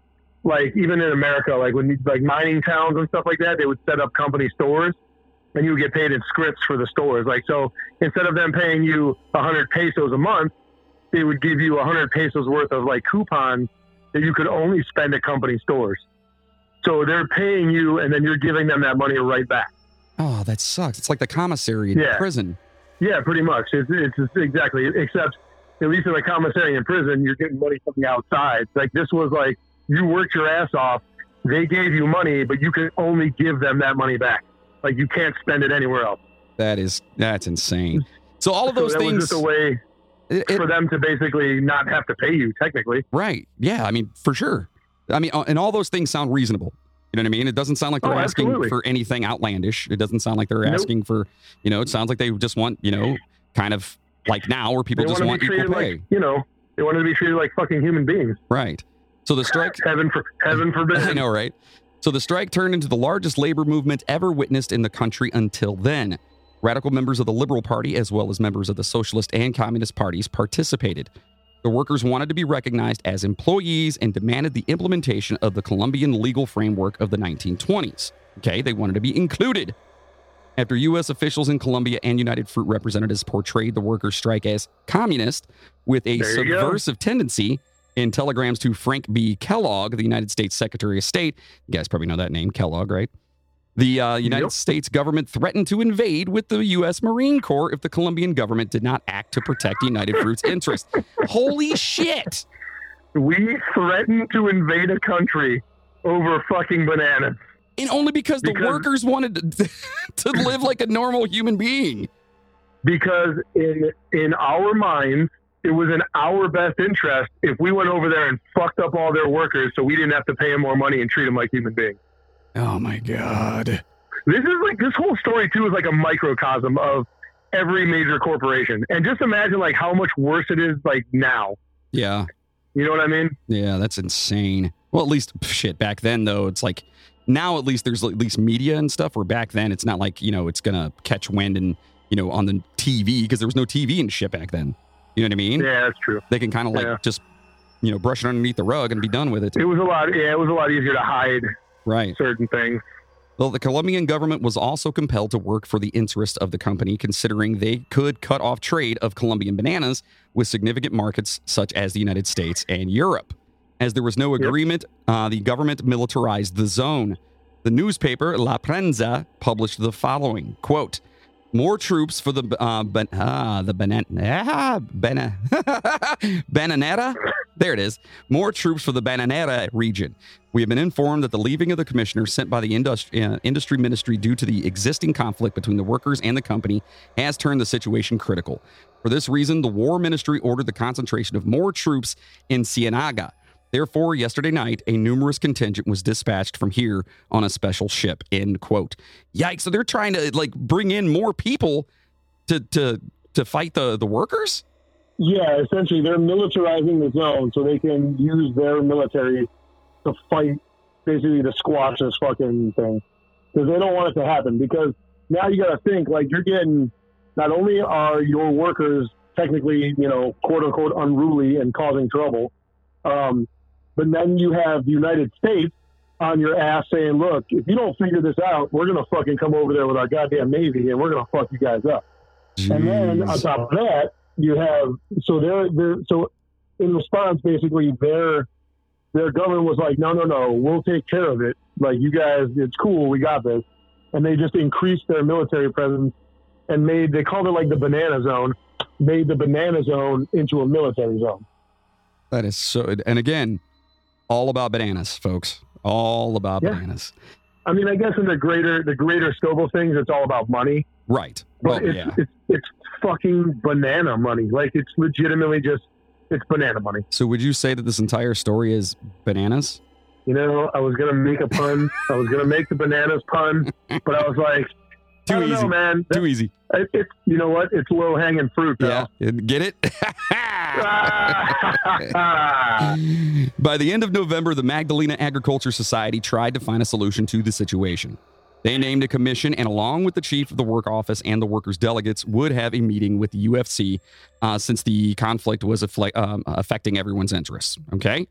like even in america like when like mining towns and stuff like that they would set up company stores and you would get paid in scripts for the stores like so instead of them paying you a 100 pesos a month they would give you a 100 pesos worth of like coupons that you could only spend at company stores so they're paying you and then you're giving them that money right back Oh, that sucks. It's like the commissary in Yeah. prison. Yeah, pretty much. It's, it's exactly. Except, at least in the commissary in prison, you're getting money from the outside. Like this was like you worked your ass off. They gave you money, but you can only give them that money back. Like you can't spend it anywhere else. That is that's insane. So all of So those was things. just a way it- it- for them to basically not have to pay you. Technically, right? Yeah. I mean, for sure. I mean, uh, and all those things sound reasonable. You know what I mean? It doesn't sound like they're Oh, asking absolutely. for anything outlandish. It doesn't sound like they're Nope. asking for, you know, it sounds like they just want, you know, kind of like now where people they just want to want equal pay. like you know they wanted to be treated like fucking human beings. Right. So the strike [laughs] Heaven for heaven [laughs] forbid. I know, right? So the strike turned into the largest labor movement ever witnessed in the country until then. Radical members of the Liberal Party, as well as members of the Socialist and Communist parties, participated. The workers wanted to be recognized as employees and demanded the implementation of the Colombian legal framework of the 1920s. Okay, they wanted to be included. After U.S. officials in Colombia and United Fruit representatives portrayed the workers' strike as communist with a you go. subversive tendency, in telegrams to Frank B. Kellogg, the United States Secretary of State, you guys probably know that name, Kellogg, right? The uh, United Yep. States government threatened to invade with the U.S. Marine Corps if the Colombian government did not act to protect United Fruit's interests. Holy shit! We threatened to invade a country over fucking bananas. And only because the workers wanted to, [laughs] to live like a normal human being. because in in our minds it was in our best interest if we went over there and fucked up all their workers so we didn't have to pay them more money and treat them like human beings Oh my God. this is like this whole story too is like a microcosm of every major corporation and just imagine like how much worse it is like now Yeah. you know what i mean Yeah, that's insane. Well, at least shit back then though, it's like now at least there's at least media and stuff. Where back then it's not like you know it's gonna catch wind and you know on the TV because there was no TV and shit back then. You know what I mean? yeah that's true They can kind of like Yeah. just you know brush it underneath the rug and be done with it. it was a lot yeah it was a lot easier to hide Right. certain things Well, the Colombian government was also compelled to work for the interest of the company, considering they could cut off trade of Colombian bananas with significant markets such as the United States and Europe. As there was no agreement, uh, the government militarized the zone. The newspaper La Prensa published the following quote: "More troops for the uh, ban- ah, the banan ah, bana- [laughs] bananera. There it is. More troops for the Bananera region. We have been informed that the leaving of the commissioner sent by the industry, uh, industry ministry due to the existing conflict between the workers and the company has turned the situation critical. For this reason, the war ministry ordered the concentration of more troops in Cienaga. Therefore, yesterday night, a numerous contingent was dispatched from here on a special ship. End quote. Yikes! So they're trying to like bring in more people to to to fight the the workers. Yeah, essentially, they're militarizing the zone so they can use their military to fight, basically, to squash this fucking thing. Because they don't want it to happen. Because now you got to think, like, you're getting, not only are your workers technically, you know, quote unquote, unruly and causing trouble, um, but then you have the United States on your ass saying, look, if you don't figure this out, we're going to fucking come over there with our goddamn Navy and we're going to fuck you guys up. And then on top of that, you have so they're they're so in response, basically their their government was like, no, no, no, we'll take care of it. Like you guys, it's cool, we got this. And they just increased their military presence and made they called it like the banana zone, made the banana zone into a military zone. That is so. And again, all about bananas, folks. All about Yeah. bananas. I mean, I guess in the greater the greater scope of things, it's all about money. Right. But Well, it's, yeah. it's it's fucking banana money. Like it's legitimately just it's banana money. So would you say that this entire story is bananas? You know, I was gonna make a pun. [laughs] I was gonna make the bananas pun, but I was like, Too easy. know, man. Too easy. It, it's you know what? It's low hanging fruit. Yeah. Get it? [laughs] By the end of November, the Magdalena Agriculture Society tried to find a solution to the situation. They named a commission, and along with the chief of the work office and the workers' delegates, would have a meeting with the UFC uh, since the conflict was affli- um, affecting everyone's interests. Okay,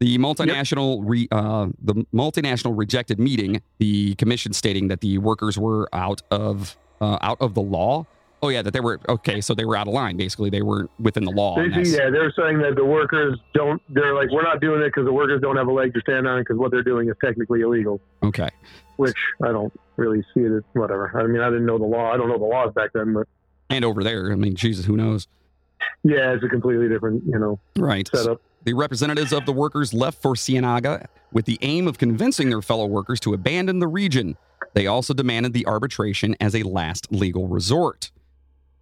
the multinational re- uh, the multinational rejected meeting. The commission stating that the workers were out of uh, out of the law. Oh yeah, that they were okay. So they were out of line. Basically, they were within the law. Basically, yeah, they're saying that the workers don't. They're like, we're not doing it because the workers don't have a leg to stand on because what they're doing is technically illegal. Okay. Which I don't really see it as whatever. I mean, I didn't know the law. I don't know the laws back then, but And over there, I mean, Jesus, who knows? yeah, it's a completely different, you know, Right. setup. The representatives of the workers left for Cienaga with the aim of convincing their fellow workers to abandon the region. They also demanded the arbitration as a last legal resort.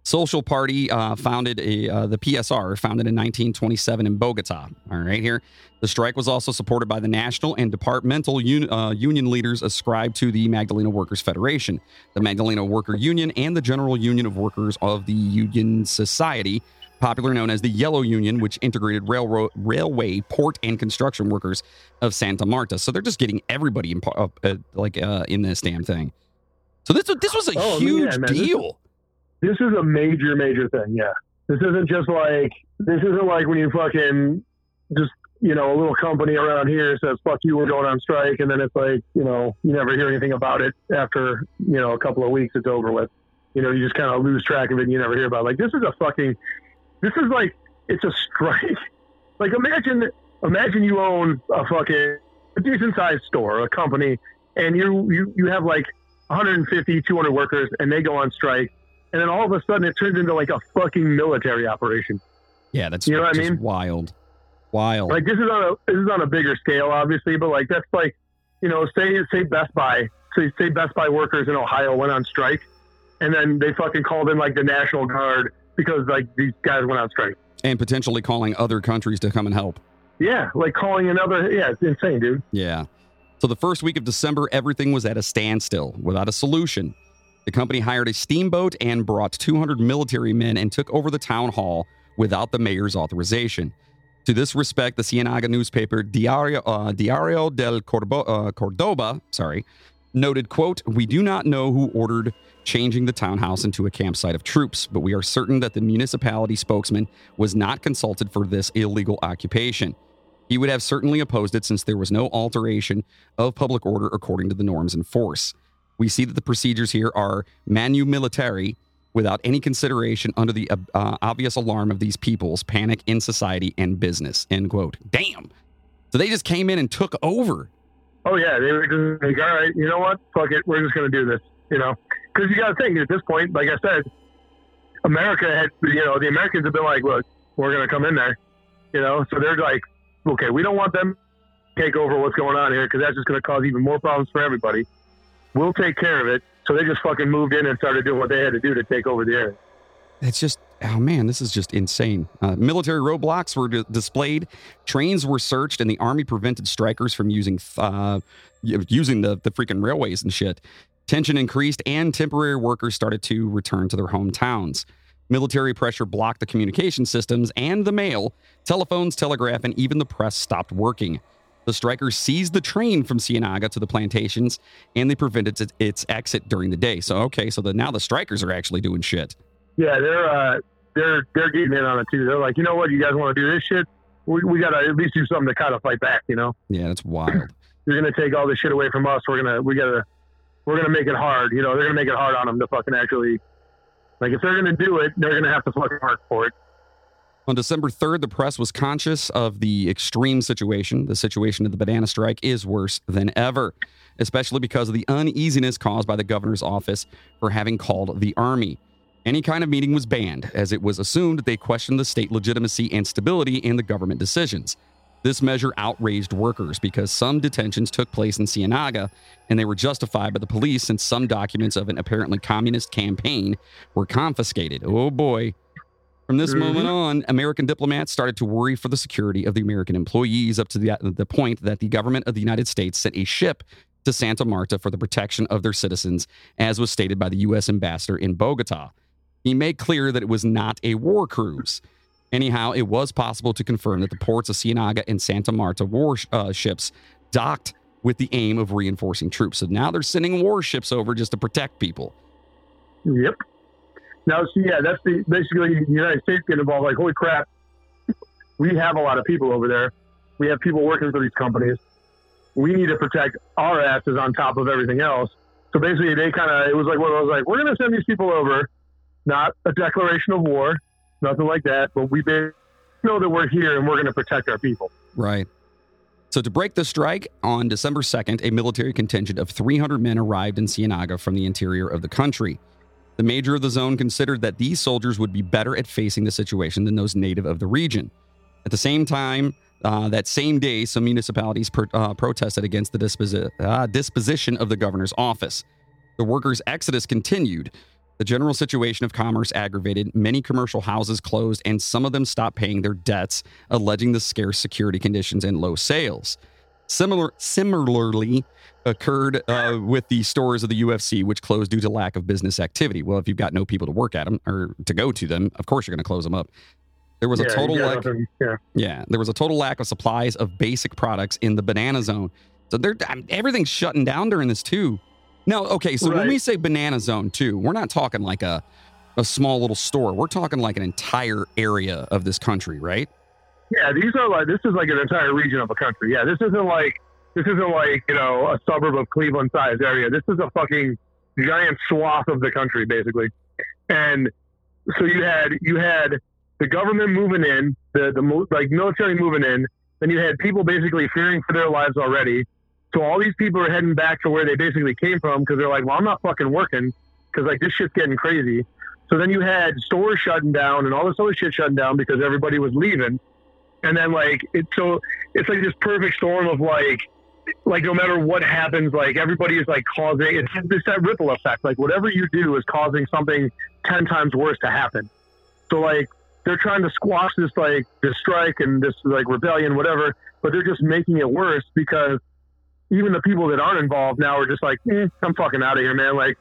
Social Party uh, founded a uh, the PSR founded in 1927 in Bogota. All right, here the strike was also supported by the national and departmental un- uh, union leaders ascribed to the Magdalena Workers Federation, the Magdalena Worker Union, and the General Union of Workers of the Union Society, popular known as the Yellow Union, which integrated railroad, railway, port, and construction workers of Santa Marta. So they're just getting everybody in, uh, uh, like uh, in this damn thing. So this this was a Oh, yeah, huge this deal. This is a major, major thing. Yeah, this isn't just like this isn't like when you fucking just you know a little company around here says fuck you, we're going on strike, and then it's like you know you never hear anything about it after you know a couple of weeks it's over with. You know, you just kind of lose track of it and you never hear about it. Like this is a fucking this is like it's a strike. [laughs] Like imagine imagine you own a fucking a decent sized store, a company, and you you you have like 150, 200 workers, and they go on strike, and then all of a sudden it turns into like a fucking military operation. Yeah, that's You know what I mean? wild. Wild. Like this is on a this is on a bigger scale, obviously, but like that's like you know say say Best Buy, say say Best Buy workers in Ohio went on strike, and then they fucking called in like the National Guard because like these guys went on strike. and potentially calling other countries to come and help. Yeah, like calling another. Yeah, it's insane, dude. Yeah. So the first week of December, everything was at a standstill without a solution. The company hired a steamboat and brought 200 military men and took over the town hall without the mayor's authorization. To this respect, the Cienaga newspaper Diario, uh, Diario del Corbo, uh, Cordoba, sorry, noted, quote, "We do not know who ordered changing the townhouse into a campsite of troops, but we are certain that the municipality spokesman was not consulted for this illegal occupation. He would have certainly opposed it since there was no alteration of public order according to the norms in force. We see that the procedures here are manu militari without any consideration under the uh, obvious alarm of these people's panic in society and business. End quote. Damn. So they just came in and took over. Oh yeah, they were just like, all right, you know what? Fuck it, we're just gonna do this. You know, because you got to think at this point, like I said, America had, you know, the Americans have been like, look, we're gonna come in there. You know, so they're like, okay, we don't want them to take over what's going on here because that's just gonna cause even more problems for everybody. We'll take care of it. So they just fucking moved in and started doing what they had to do to take over the area. It's just, oh man, this is just insane. Uh, military roadblocks were di- displayed, trains were searched, and the army prevented strikers from using uh, using the, the freaking railways and shit. Tension increased, and temporary workers started to return to their hometowns. Military pressure blocked the communication systems and the mail, telephones, telegraph, and even the press stopped working. The strikers seized the train from Cienaga to the plantations, and they prevented its- its exit during the day. So, okay, so the, now the strikers are actually doing shit. Yeah, they're uh, they're they're getting in on it too. They're like, you know what, you guys want to do this shit? We, we got to at least do something to kind of fight back. You know, Yeah, that's wild. you're gonna take all this shit away from us. We're gonna we gotta we're gonna make it hard. You know, they're gonna make it hard on them to fucking actually. Like if they're gonna do it, they're gonna have to fucking work for it. On December 3rd, the press was conscious of the extreme situation. The situation of the banana strike is worse than ever, especially because of the uneasiness caused by the governor's office for having called the army. Any kind of meeting was banned, as it was assumed they questioned the state legitimacy and stability in the government decisions. This measure outraged workers because some detentions took place in Ciénaga and they were justified by the police since some documents of an apparently communist campaign were confiscated. Oh boy. From this moment mm-hmm. on, American diplomats started to worry for the security of the American employees up to the, the point that the government of the United States sent a ship to Santa Marta for the protection of their citizens, as was stated by the U.S. ambassador in Bogota. He made clear that it was not a war cruise. Anyhow, it was possible to confirm that the ports of Ciénaga and Santa Marta warships uh, docked with the aim of reinforcing troops. So now they're sending warships over just to protect people. Yep. Now, see, yeah, that's the basically the United States get involved. Like, holy crap, we have a lot of people over there. We have people working for these companies. We need to protect our asses on top of everything else. So basically, they kind of it was like one of those like we're going to send these people over, not a declaration of war, nothing like that, but we know that we're here and we're going to protect our people. Right. So, to break the strike, on December 2nd, a military contingent of 300 men arrived in Ciénaga from the interior of the country. The major of the zone considered that these soldiers would be better at facing the situation than those native of the region. At the same time, uh, that same day, some municipalities per, uh, protested against the disposi- uh, disposition of the governor's office. The workers' exodus continued. The general situation of commerce aggravated. Many commercial houses closed, and some of them stopped paying their debts, alleging the scarce security conditions and low sales. Similar, similarly, occurred uh, with the stores of the UFC, which closed due to lack of business activity. Well, if you've got no people to work at them or to go to them, of course you're going to close them up. There was a total lack. yeah. Yeah, there was a total lack of supplies of basic products in the banana zone. So they're everything's shutting down during this too. Now, okay, so when we say banana zone too, we're not talking like a a small little store. We're talking like an entire area of this country, right? Yeah, these are like this is like an entire region of a country. Yeah, this isn't like this isn't like you know a suburb of Cleveland sized area. This is a fucking giant swath of the country basically. And so you had you had the government moving in, the the like military moving in. Then you had people basically fearing for their lives already. So all these people are heading back to where they basically came from because they're like, well, I'm not fucking working because like this shit's getting crazy. So then you had stores shutting down and all this other shit shutting down because everybody was leaving. And then like it's so it's like this perfect storm of like like no matter what happens, like everybody is like causing it's it's that ripple effect. Like whatever you do is causing something ten times worse to happen. So like they're trying to squash this like this strike and this like rebellion, whatever, but they're just making it worse because even the people that aren't involved now are just like, eh, I'm fucking out of here, man. Like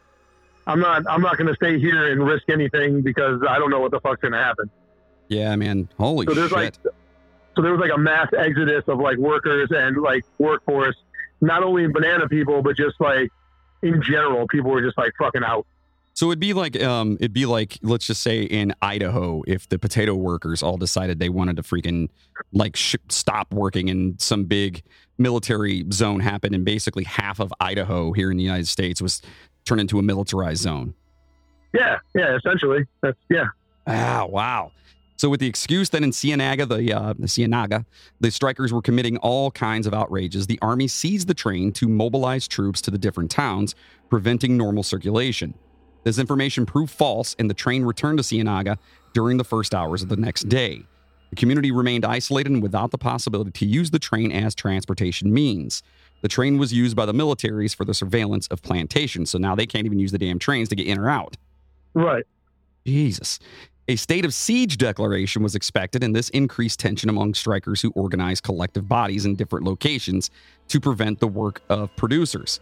I'm not I'm not gonna stay here and risk anything because I don't know what the fuck's gonna happen. Yeah, man. Holy So there's shit. like so there was like a mass exodus of like workers and like workforce, not only in banana people, but just like in general, people were just like fucking out. So it'd be like um it'd be like let's just say in Idaho if the potato workers all decided they wanted to freaking like sh- stop working and some big military zone happened and basically half of Idaho here in the United States was turned into a militarized zone. Yeah, yeah, essentially. That's yeah. Ah, wow. So with the excuse that in Ciénaga, the uh, the Ciénaga, the strikers were committing all kinds of outrages, the army seized the train to mobilize troops to the different towns, preventing normal circulation. This information proved false, and the train returned to Ciénaga during the first hours of the next day. The community remained isolated and without the possibility to use the train as transportation means. The train was used by the militaries for the surveillance of plantations, so now they can't even use the damn trains to get in or out. Right. Jesus. A state of siege declaration was expected, and this increased tension among strikers who organized collective bodies in different locations to prevent the work of producers.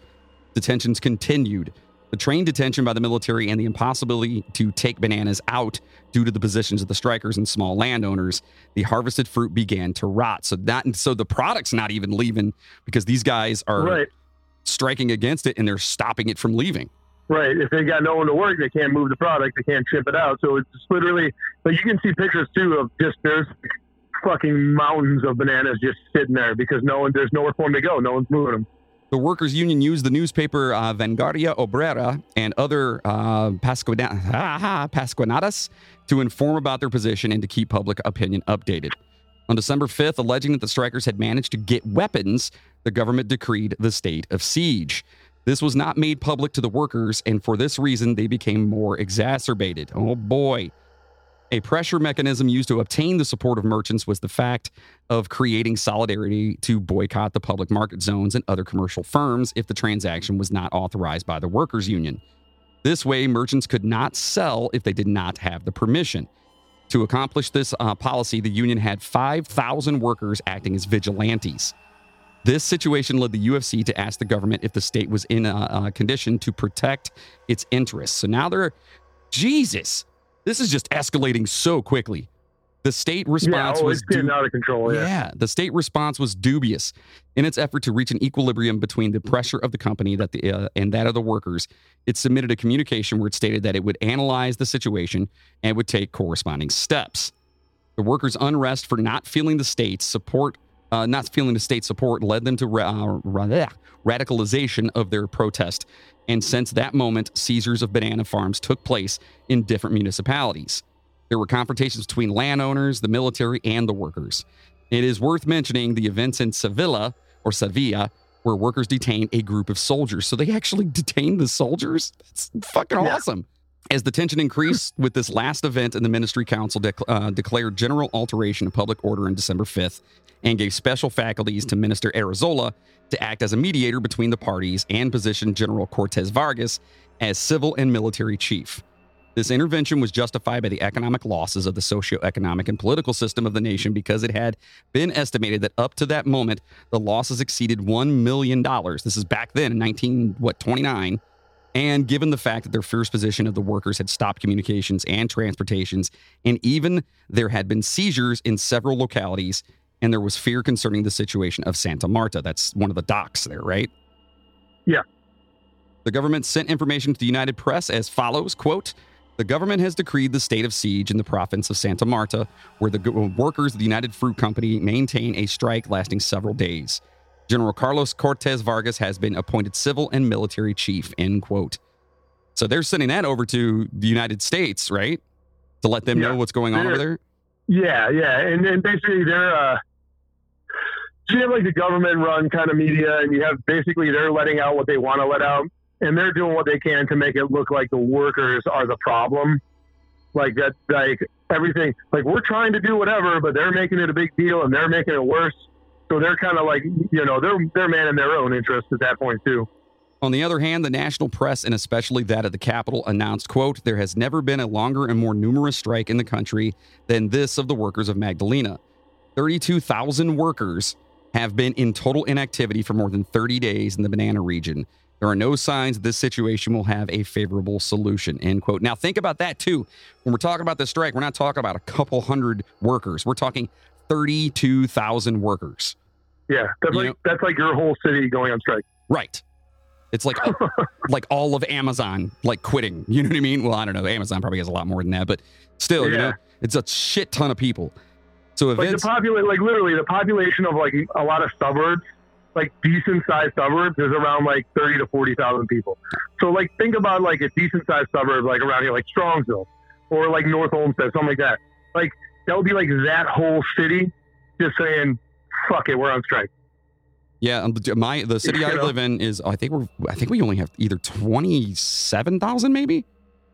Detentions continued. The train detention by the military and the impossibility to take bananas out due to the positions of the strikers and small landowners, the harvested fruit began to rot. So that so the product's not even leaving because these guys are Right. striking against it and they're stopping it from leaving. Right. If they got no one to work, they can't move the product. They can't ship it out. So it's literally like you can see pictures too of just there's fucking mountains of bananas just sitting there because no one there's nowhere for them to go. No one's moving them. The workers' union used the newspaper uh, Vanguardia Obrera and other uh, [laughs] Pasquinadas to inform about their position and to keep public opinion updated. On December 5th, alleging that the strikers had managed to get weapons, the government decreed the state of siege. This was not made public to the workers, and for this reason, they became more exacerbated. Oh boy. A pressure mechanism used to obtain the support of merchants was the fact of creating solidarity to boycott the public market zones and other commercial firms if the transaction was not authorized by the workers' union. This way, merchants could not sell if they did not have the permission. To accomplish this uh, policy, the union had 5,000 workers acting as vigilantes. This situation led the UFC to ask the government if the state was in a, a condition to protect its interests. So now they're, Jesus, this is just escalating so quickly. The state response yeah, oh, was du- out of control. Yeah. yeah, the state response was dubious in its effort to reach an equilibrium between the pressure of the company that the uh, and that of the workers. It submitted a communication where it stated that it would analyze the situation and would take corresponding steps. The workers' unrest for not feeling the state's support, uh, not feeling the state support, led them to ra- uh, ra- radicalization of their protest. And since that moment, seizures of banana farms took place in different municipalities. There were confrontations between landowners, the military, and the workers. It is worth mentioning the events in Sevilla or Sevilla where workers detained a group of soldiers. So they actually detained the soldiers? That's fucking Yeah. awesome. As the tension increased with this last event, and the Ministry Council dec- uh, declared general alteration of public order on December 5th and gave special faculties to Minister Arizola to act as a mediator between the parties and positioned General Cortez Vargas as civil and military chief. This intervention was justified by the economic losses of the socioeconomic and political system of the nation because it had been estimated that up to that moment the losses exceeded $1 million. This is back then in 19 what 29 and given the fact that their fierce position of the workers had stopped communications and transportations and even there had been seizures in several localities and there was fear concerning the situation of Santa Marta. That's one of the docks there, right? Yeah. The government sent information to the United Press as follows, quote, the government has decreed the state of siege in the province of Santa Marta, where the workers of the United Fruit Company maintain a strike lasting several days. General Carlos Cortez Vargas has been appointed civil and military chief, end quote. So they're sending that over to the United States, right? To let them know what's going on over there? Yeah, yeah, and then basically they're uh, so you have like the government run kind of media, and you have basically they're letting out what they want to let out, and they're doing what they can to make it look like the workers are the problem, like that, like everything, like we're trying to do whatever, but they're making it a big deal and they're making it worse. So they're kind of like, you know, they're they're manning their own interest at that point too. On the other hand, the national press, and especially that of the Capitol, announced, quote, there has never been a longer and more numerous strike in the country than this of the workers of Magdalena. 32,000 workers have been in total inactivity for more than 30 days in the banana region. There are no signs this situation will have a favorable solution, end quote. Now, think about that too. When we're talking about the strike, we're not talking about a couple hundred workers. We're talking 32,000 workers. Yeah, that's You like know- that's like your whole city going on strike. Right. It's like [laughs] like all of Amazon like quitting. You know what I mean? Well, I don't know. Amazon probably has a lot more than that, but still, you know, Yeah. it's a shit ton of people. So like the population, like literally the population of like a lot of suburbs, like decent sized suburbs, is around like thirty to forty thousand people. So like think about like a decent sized suburb like around here, like Strongsville or like North Olmsted, something like that. Like that would be like that whole city just saying, "Fuck it, we're on strike." yeah, um, the- my the city [laughs] You I know? live in is I think we're I think we only have either twenty seven thousand maybe.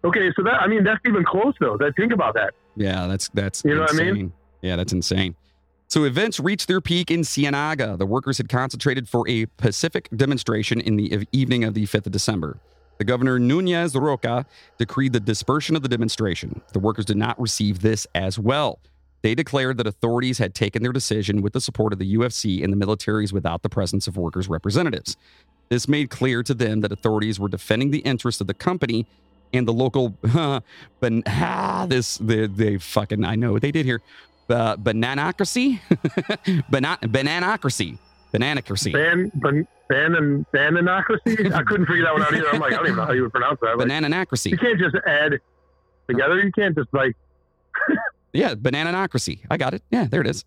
Okay, so that I mean that's even close though. That think about that. Yeah, that's that's You know what I mean? Yeah, that's insane. So events reached their peak in Ciénaga. The workers had concentrated for a pacific demonstration in the evening of the 5th of December. The governor Nunez Roca decreed the dispersion of the demonstration. The workers did not receive this as well. They declared that authorities had taken their decision with the support of the UFC and the militaries without the presence of workers' representatives. This made clear to them that authorities were defending the interests of the company and the local, [laughs] but ah, this they, they fucking I know what they did here, uh, bananocracy, [laughs] Bana- bananocracy, bananocracy, Ban, ban, ban bananocracy. I couldn't figure that one out either. I'm like, I don't even know how you would pronounce that. Like, bananocracy. you can't just add together. You can't just like [laughs] Yeah, bananocracy. I got it. Yeah, there it is.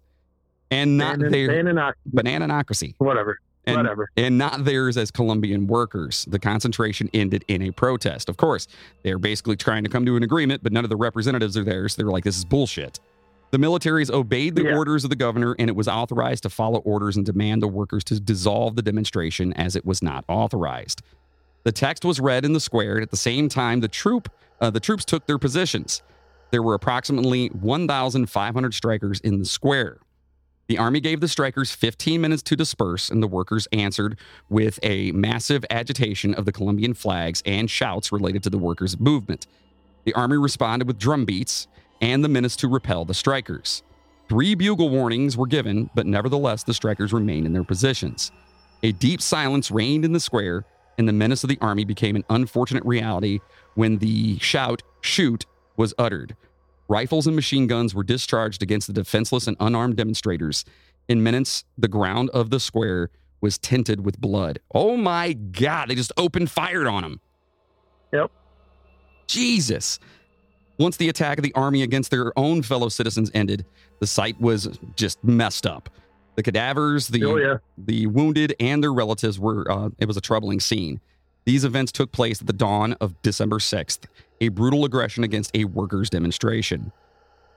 And not banan, bananoc- bananocracy. whatever, And, whatever. and not theirs as Colombian workers. The concentration ended in a protest. Of course, they're basically trying to come to an agreement, but none of the representatives are there. So they're like, this is bullshit. The militaries obeyed the Yeah. orders of the governor, and it was authorized to follow orders and demand the workers to dissolve the demonstration as it was not authorized. The text was read in the square. and At the same time, the troop, uh, the troops took their positions. There were approximately 1,500 strikers in the square. The army gave the strikers 15 minutes to disperse, and the workers answered with a massive agitation of the Colombian flags and shouts related to the workers' movement. The army responded with drum beats and the menace to repel the strikers. Three bugle warnings were given, but nevertheless, the strikers remained in their positions. A deep silence reigned in the square, and the menace of the army became an unfortunate reality when the shout, shoot, was uttered. Rifles and machine guns were discharged against the defenseless and unarmed demonstrators. In minutes, the ground of the square was tinted with blood. Oh my God, they just opened fire on them. Yep. Jesus. Once the attack of the army against their own fellow citizens ended, the site was just messed up. The cadavers, the Oh yeah. the wounded, and their relatives were, uh, it was a troubling scene. These events took place at the dawn of December 6th, a brutal aggression against a workers' demonstration.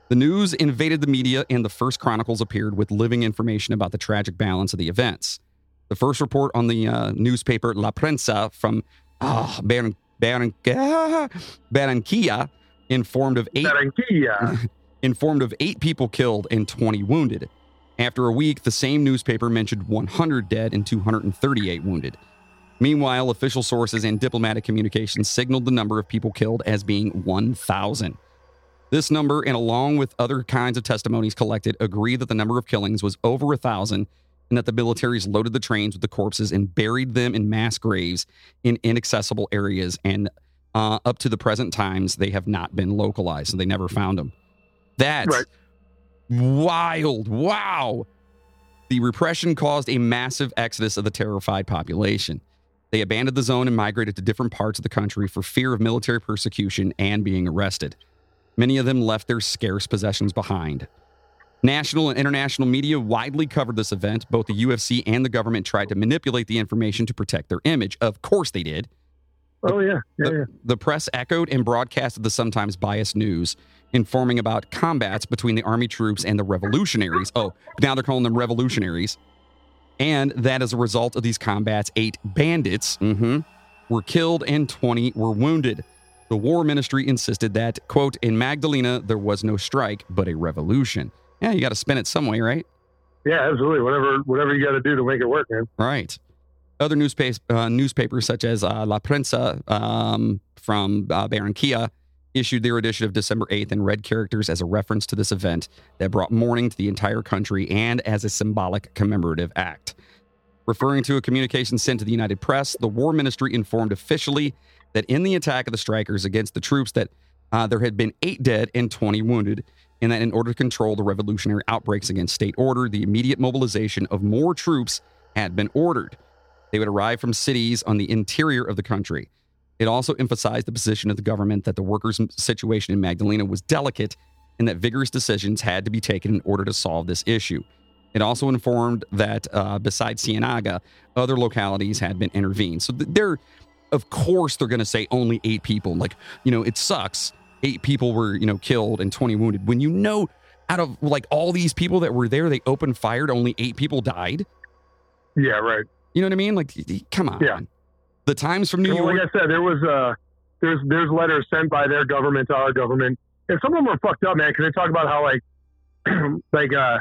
The news invaded the media, and the first chronicles appeared with living information about the tragic balance of the events. The first report on the uh, newspaper La Prensa from oh, ah, Barranquilla informed of eight [laughs] informed of eight people killed and 20 wounded. After a week, the same newspaper mentioned 100 dead and 238 wounded. Meanwhile, official sources and diplomatic communications signaled the number of people killed as being 1,000. This number, and along with other kinds of testimonies collected, agree that the number of killings was over a thousand and that the militaries loaded the trains with the corpses and buried them in mass graves in inaccessible areas. And uh, up to the present times, they have not been localized, so they never found them. That's Right. wild. Wow. The repression caused a massive exodus of the terrified population. They abandoned the zone and migrated to different parts of the country for fear of military persecution and being arrested. Many of them left their scarce possessions behind. National and international media widely covered this event. Both the UFC and the government tried to manipulate the information to protect their image. Of course, they did. Oh yeah. Yeah. yeah. The, the press echoed and broadcasted the sometimes biased news, informing about combats between the army troops and the revolutionaries. Oh, now they're calling them revolutionaries. And that as a result of these combats, eight bandits mhm, were killed and 20 were wounded. The war ministry insisted that, quote, in Magdalena, there was no strike, but a revolution. Yeah, you got to spin it some way, right? Yeah, absolutely. Whatever, whatever you got to do to make it work, man. Right. Other newspaper, uh, newspapers such as uh, La Prensa um, from uh, Barranquilla issued their edition of December 8th in red characters as a reference to this event that brought mourning to the entire country and as a symbolic commemorative act. Referring to a communication sent to the United Press, the War Ministry informed officially that in the attack of the strikers against the troops that uh, there had been eight dead and 20 wounded, and that in order to control the revolutionary outbreaks against state order, the immediate mobilization of more troops had been ordered. They would arrive from cities on the interior of the country. It also emphasized the position of the government that the workers' situation in Magdalena was delicate and that vigorous decisions had to be taken in order to solve this issue. It also informed that uh, besides Ciénaga, other localities had been intervened. So th- they're, of course, they're going to say only eight people. Like, you know, it sucks. Eight people were, you know, killed and 20 wounded. When you know out of like all these people that were there, they opened fire, only eight people died. Yeah, right. You know what I mean? Like, come on. Yeah. The Times from New well, York. like I said, there was uh, there's there's letters sent by their government to our government, and some of them are fucked up, man. Because they talk about how like [clears throat] like uh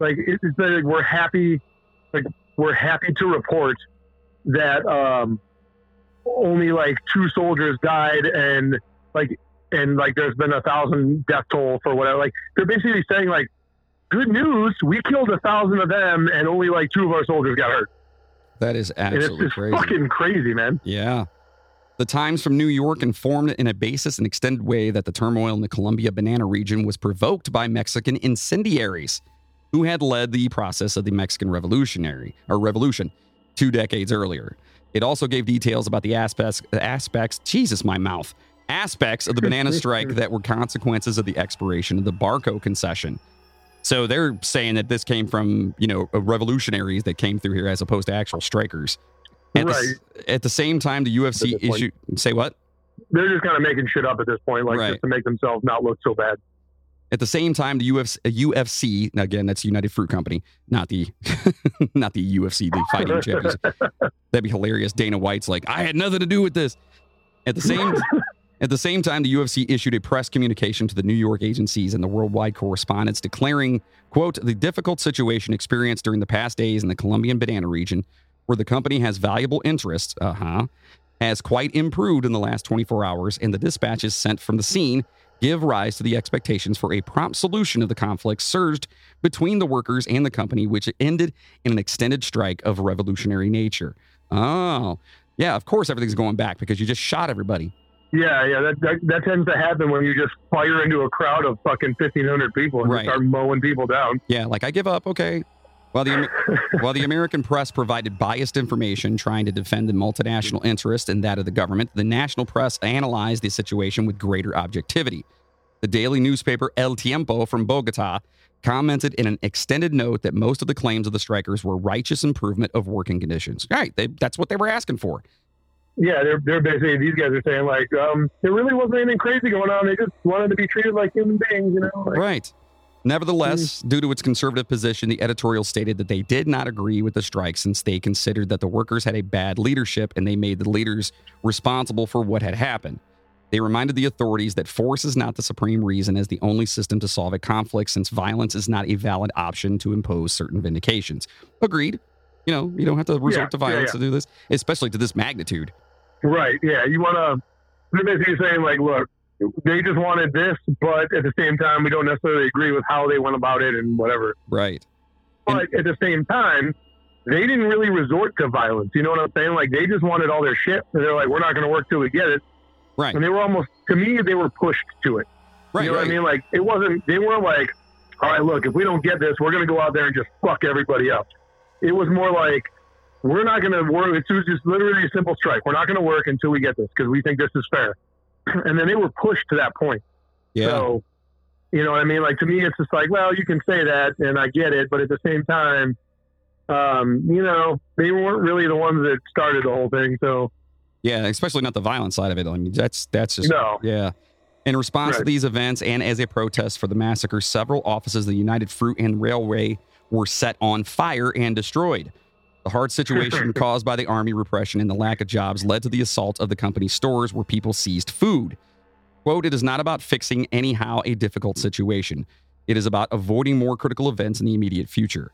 like it- it's like we're happy like we're happy to report that um only like two soldiers died and like and like there's been a thousand death toll for whatever like they're basically saying like good news we killed a thousand of them and only like two of our soldiers got hurt that is absolutely crazy. fucking crazy man Yeah. The Times from New York informed in a basis and extended way that the turmoil in the Colombia Banana region was provoked by Mexican incendiaries who had led the process of the Mexican Revolutionary or Revolution two decades earlier. It also gave details about the aspects aspects, Jesus my mouth, aspects of the banana [laughs] strike that were consequences of the expiration of the Barco concession. So they're saying that this came from, you know, uh, revolutionaries that came through here as opposed to actual strikers. At, the, at the same time, the UFC issued. Say what? they're just kind of making shit up at this point, like Right. just to make themselves not look so bad. At the same time, the UFC, UFC uh, now again, that's United Fruit Company, not the, [laughs] not the UFC, the fighting champions. [laughs] That'd be hilarious. Dana White's like, I had nothing to do with this. At the same, [laughs] At the same time, the UFC issued a press communication to the New York agencies and the worldwide correspondents declaring, quote, the difficult situation experienced during the past days in the Colombian banana region, where the company has valuable interests, uh-huh, has quite improved in the last 24 hours, and the dispatches sent from the scene give rise to the expectations for a prompt solution of the conflict surged between the workers and the company, which ended in an extended strike of revolutionary nature. Oh, yeah, of course everything's going back because you just shot everybody. Yeah, yeah, that, that that tends to happen when you just fire into a crowd of fucking fifteen hundred people and Right. start mowing people down. Yeah, like I give up. Okay. While the [laughs] while the American press provided biased information trying to defend the multinational interest and that of the government, the national press analyzed the situation with greater objectivity. The daily newspaper El Tiempo from Bogota commented in an extended note that most of the claims of the strikers were righteous improvement of working conditions. Right, they, that's what they were asking for. Yeah, they're they're basically these guys are saying like, um, there really wasn't anything crazy going on. They just wanted to be treated like human beings, you know. Like, Right. Nevertheless, due to its conservative position, the editorial stated that they did not agree with the strike since they considered that the workers had a bad leadership and they made the leaders responsible for what had happened. They reminded the authorities that force is not the supreme reason as the only system to solve a conflict since violence is not a valid option to impose certain vindications. Agreed. You know, you don't have to resort Yeah, to yeah, violence yeah. to do this, especially to this magnitude. Right. Yeah. You want to. They're basically saying like, look, they just wanted this, but at the same time, we don't necessarily agree with how they went about it and whatever. Right. And- But at the same time, they didn't really resort to violence. You know what I'm saying? Like they just wanted all their shit, and they're like, we're not going to work till we get it. Right. And they were almost, to me, they were pushed to it. Right. you know right. what I mean? Like it wasn't. They weren't like, all right, look, if we don't get this, we're going to go out there and just fuck everybody up. It was more like, we're not going to work. It was just literally a simple strike. We're not going to work until we get this because we think this is fair. [clears throat] And then they were pushed to that point. Yeah. So, you know what I mean? Like to me, it's just like, well, you can say that, and I get it, but at the same time, um, you know, they weren't really the ones that started the whole thing. So, Yeah, especially not the violent side of it. I mean, that's that's just no, yeah. In response to these events and as a protest for the massacre, several offices of the United Fruit and Railway were set on fire and destroyed. The hard situation [laughs] caused by the army repression and the lack of jobs led to the assault of the company's stores where people seized food. Quote, it is not about fixing anyhow a difficult situation. It is about avoiding more critical events in the immediate future.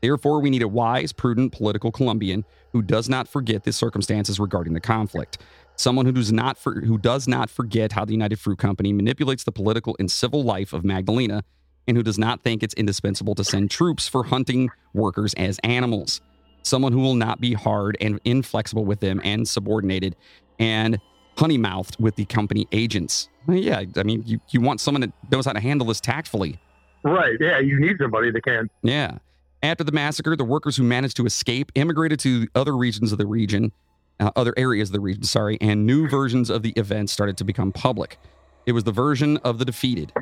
Therefore, we need a wise, prudent political Colombian who does not forget the circumstances regarding the conflict. Someone who does not for, who does not forget how the United Fruit Company manipulates the political and civil life of Magdalena, and who does not think it's indispensable to send troops for hunting workers as animals. Someone who will not be hard and inflexible with them and subordinated and honey mouthed with the company agents. Well, yeah, I mean, you, you want someone that knows how to handle this tactfully. right? Yeah, you need somebody that can. Yeah. After the massacre, the workers who managed to escape immigrated to other regions of the region, uh, other areas of the region, sorry, and new versions of the event started to become public. It was the version of the defeated.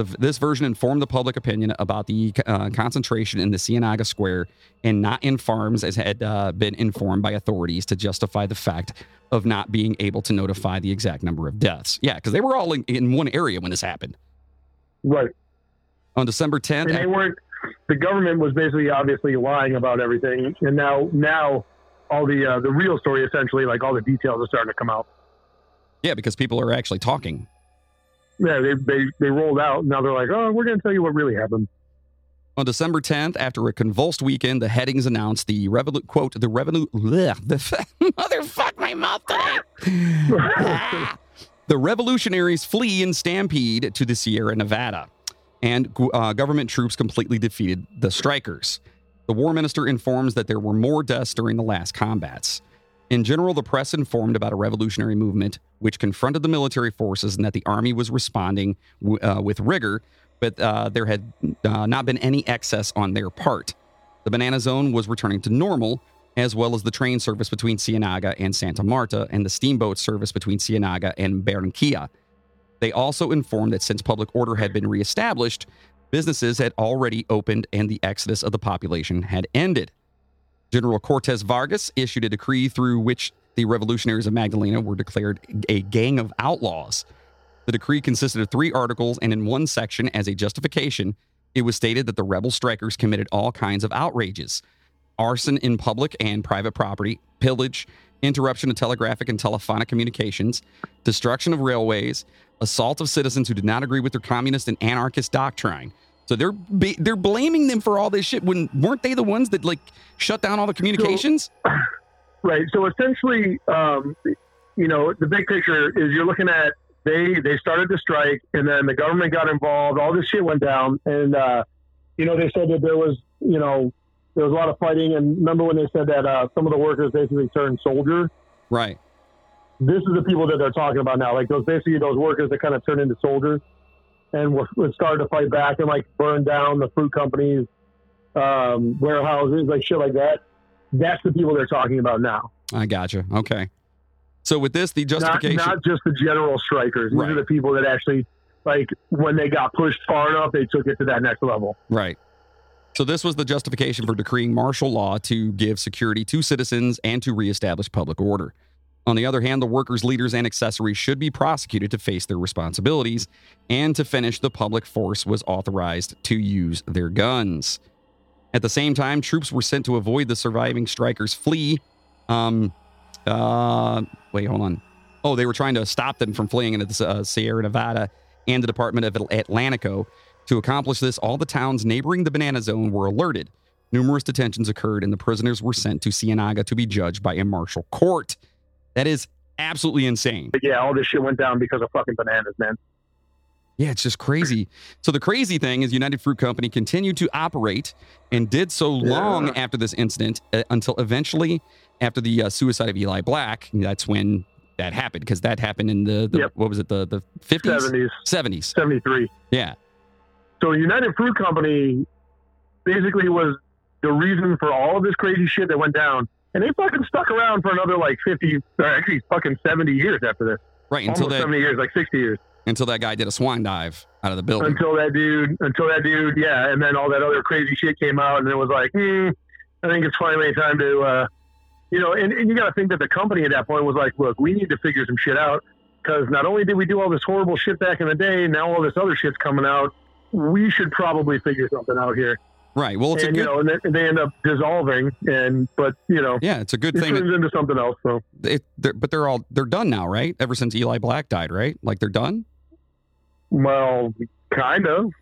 The, this version informed the public opinion about the uh, concentration in the Ciénaga Square and not in farms as had uh, been informed by authorities to justify the fact of not being able to notify the exact number of deaths. Yeah, because they were all in, in one area when this happened. Right. On December 10th, and they weren't the government was basically obviously lying about everything and now now all the uh, the real story essentially like all the details are starting to come out yeah, because people are actually talking. Yeah they they, they rolled out now they're like oh we're going to tell you what really happened On December 10th, after a convulsed weekend, the headings announced the quote the revenue the [laughs] motherfuck my mouth today. The revolutionaries flee in stampede to the Sierra Nevada, and uh, government troops completely defeated the strikers. The war minister informs that there were more deaths during the last combats. In general, the press informed about a revolutionary movement which confronted the military forces and that the army was responding w- uh, with rigor, but uh, there had uh, not been any excess on their part. The Banana Zone was returning to normal, as well as the train service between Ciénaga and Santa Marta and the steamboat service between Ciénaga and Barranquilla. They also informed that since public order had been reestablished, businesses had already opened and the exodus of the population had ended. General Cortés Vargas issued a decree through which the revolutionaries of Magdalena were declared a gang of outlaws. The decree consisted of three articles, and in one section, as a justification, it was stated that the rebel strikers committed all kinds of outrages arson in public and private property, pillage, interruption of telegraphic and telephonic communications, destruction of railways, assault of citizens who did not agree with their communist and anarchist doctrine. So they're ba- they're blaming them for all this shit when weren't they the ones that like shut down all the communications? [laughs] Right. So essentially, um, you know, the big picture is you're looking at they they started the strike, and then the government got involved. All this shit went down, and uh, you know they said that there was you know there was a lot of fighting. And remember when they said that uh, some of the workers basically turned soldier? right. This is the people that they're talking about now. Like those basically those workers that kind of turned into soldiers and were, were started to fight back and like burn down the fruit companies, um, warehouses, like shit like that. That's the people they're talking about now. I gotcha. Okay. So with this, the not, justification. not just the general strikers. These Right. are the people that actually, like, when they got pushed far enough, they took it to that next level. Right. So this was the justification for decreeing martial law to give security to citizens and to reestablish public order. On the other hand, the workers, leaders, and accessories should be prosecuted to face their responsibilities, and to finish, the public force was authorized to use their guns. At the same time, troops were sent to avoid the surviving strikers' flee. Um, uh, wait, hold on. Oh, they were trying to stop them from fleeing into the uh, Sierra Nevada and the Department of Atlantico. To accomplish this, all the towns neighboring the banana zone were alerted. Numerous detentions occurred, and the prisoners were sent to Ciénaga to be judged by a martial court. That is absolutely insane. But yeah, all this shit went down because of fucking bananas, man. Yeah, it's just crazy. So the crazy thing is, United Fruit Company continued to operate and did so long Yeah. after this incident uh, until eventually, after the uh, suicide of Eli Black, that's when that happened because that happened in the, the Yep. what was it the the fifties, 70s, seventies. 73. Yeah, So United Fruit Company basically was the reason for all of this crazy shit that went down. And they fucking stuck around for another like 50, or actually fucking 70 years after this. right until Almost that 70 years, like 60 years. until that guy did a swan dive out of the building. until that dude, until that dude, yeah, and then all that other crazy shit came out, and it was like, hmm, I think it's finally time to, uh, you know, and, and you got to think that the company at that point was like, look, we need to figure some shit out because not only did we do all this horrible shit back in the day, now all this other shit's coming out. We should probably figure something out here, right. Well, it's and a you good. know, and they, end up dissolving, and but you know, yeah, it's a good it thing. That turns into something else. So it, they're, but they're all they're done now, right? Ever since Eli Black died, right? Like they're done. well, kind of.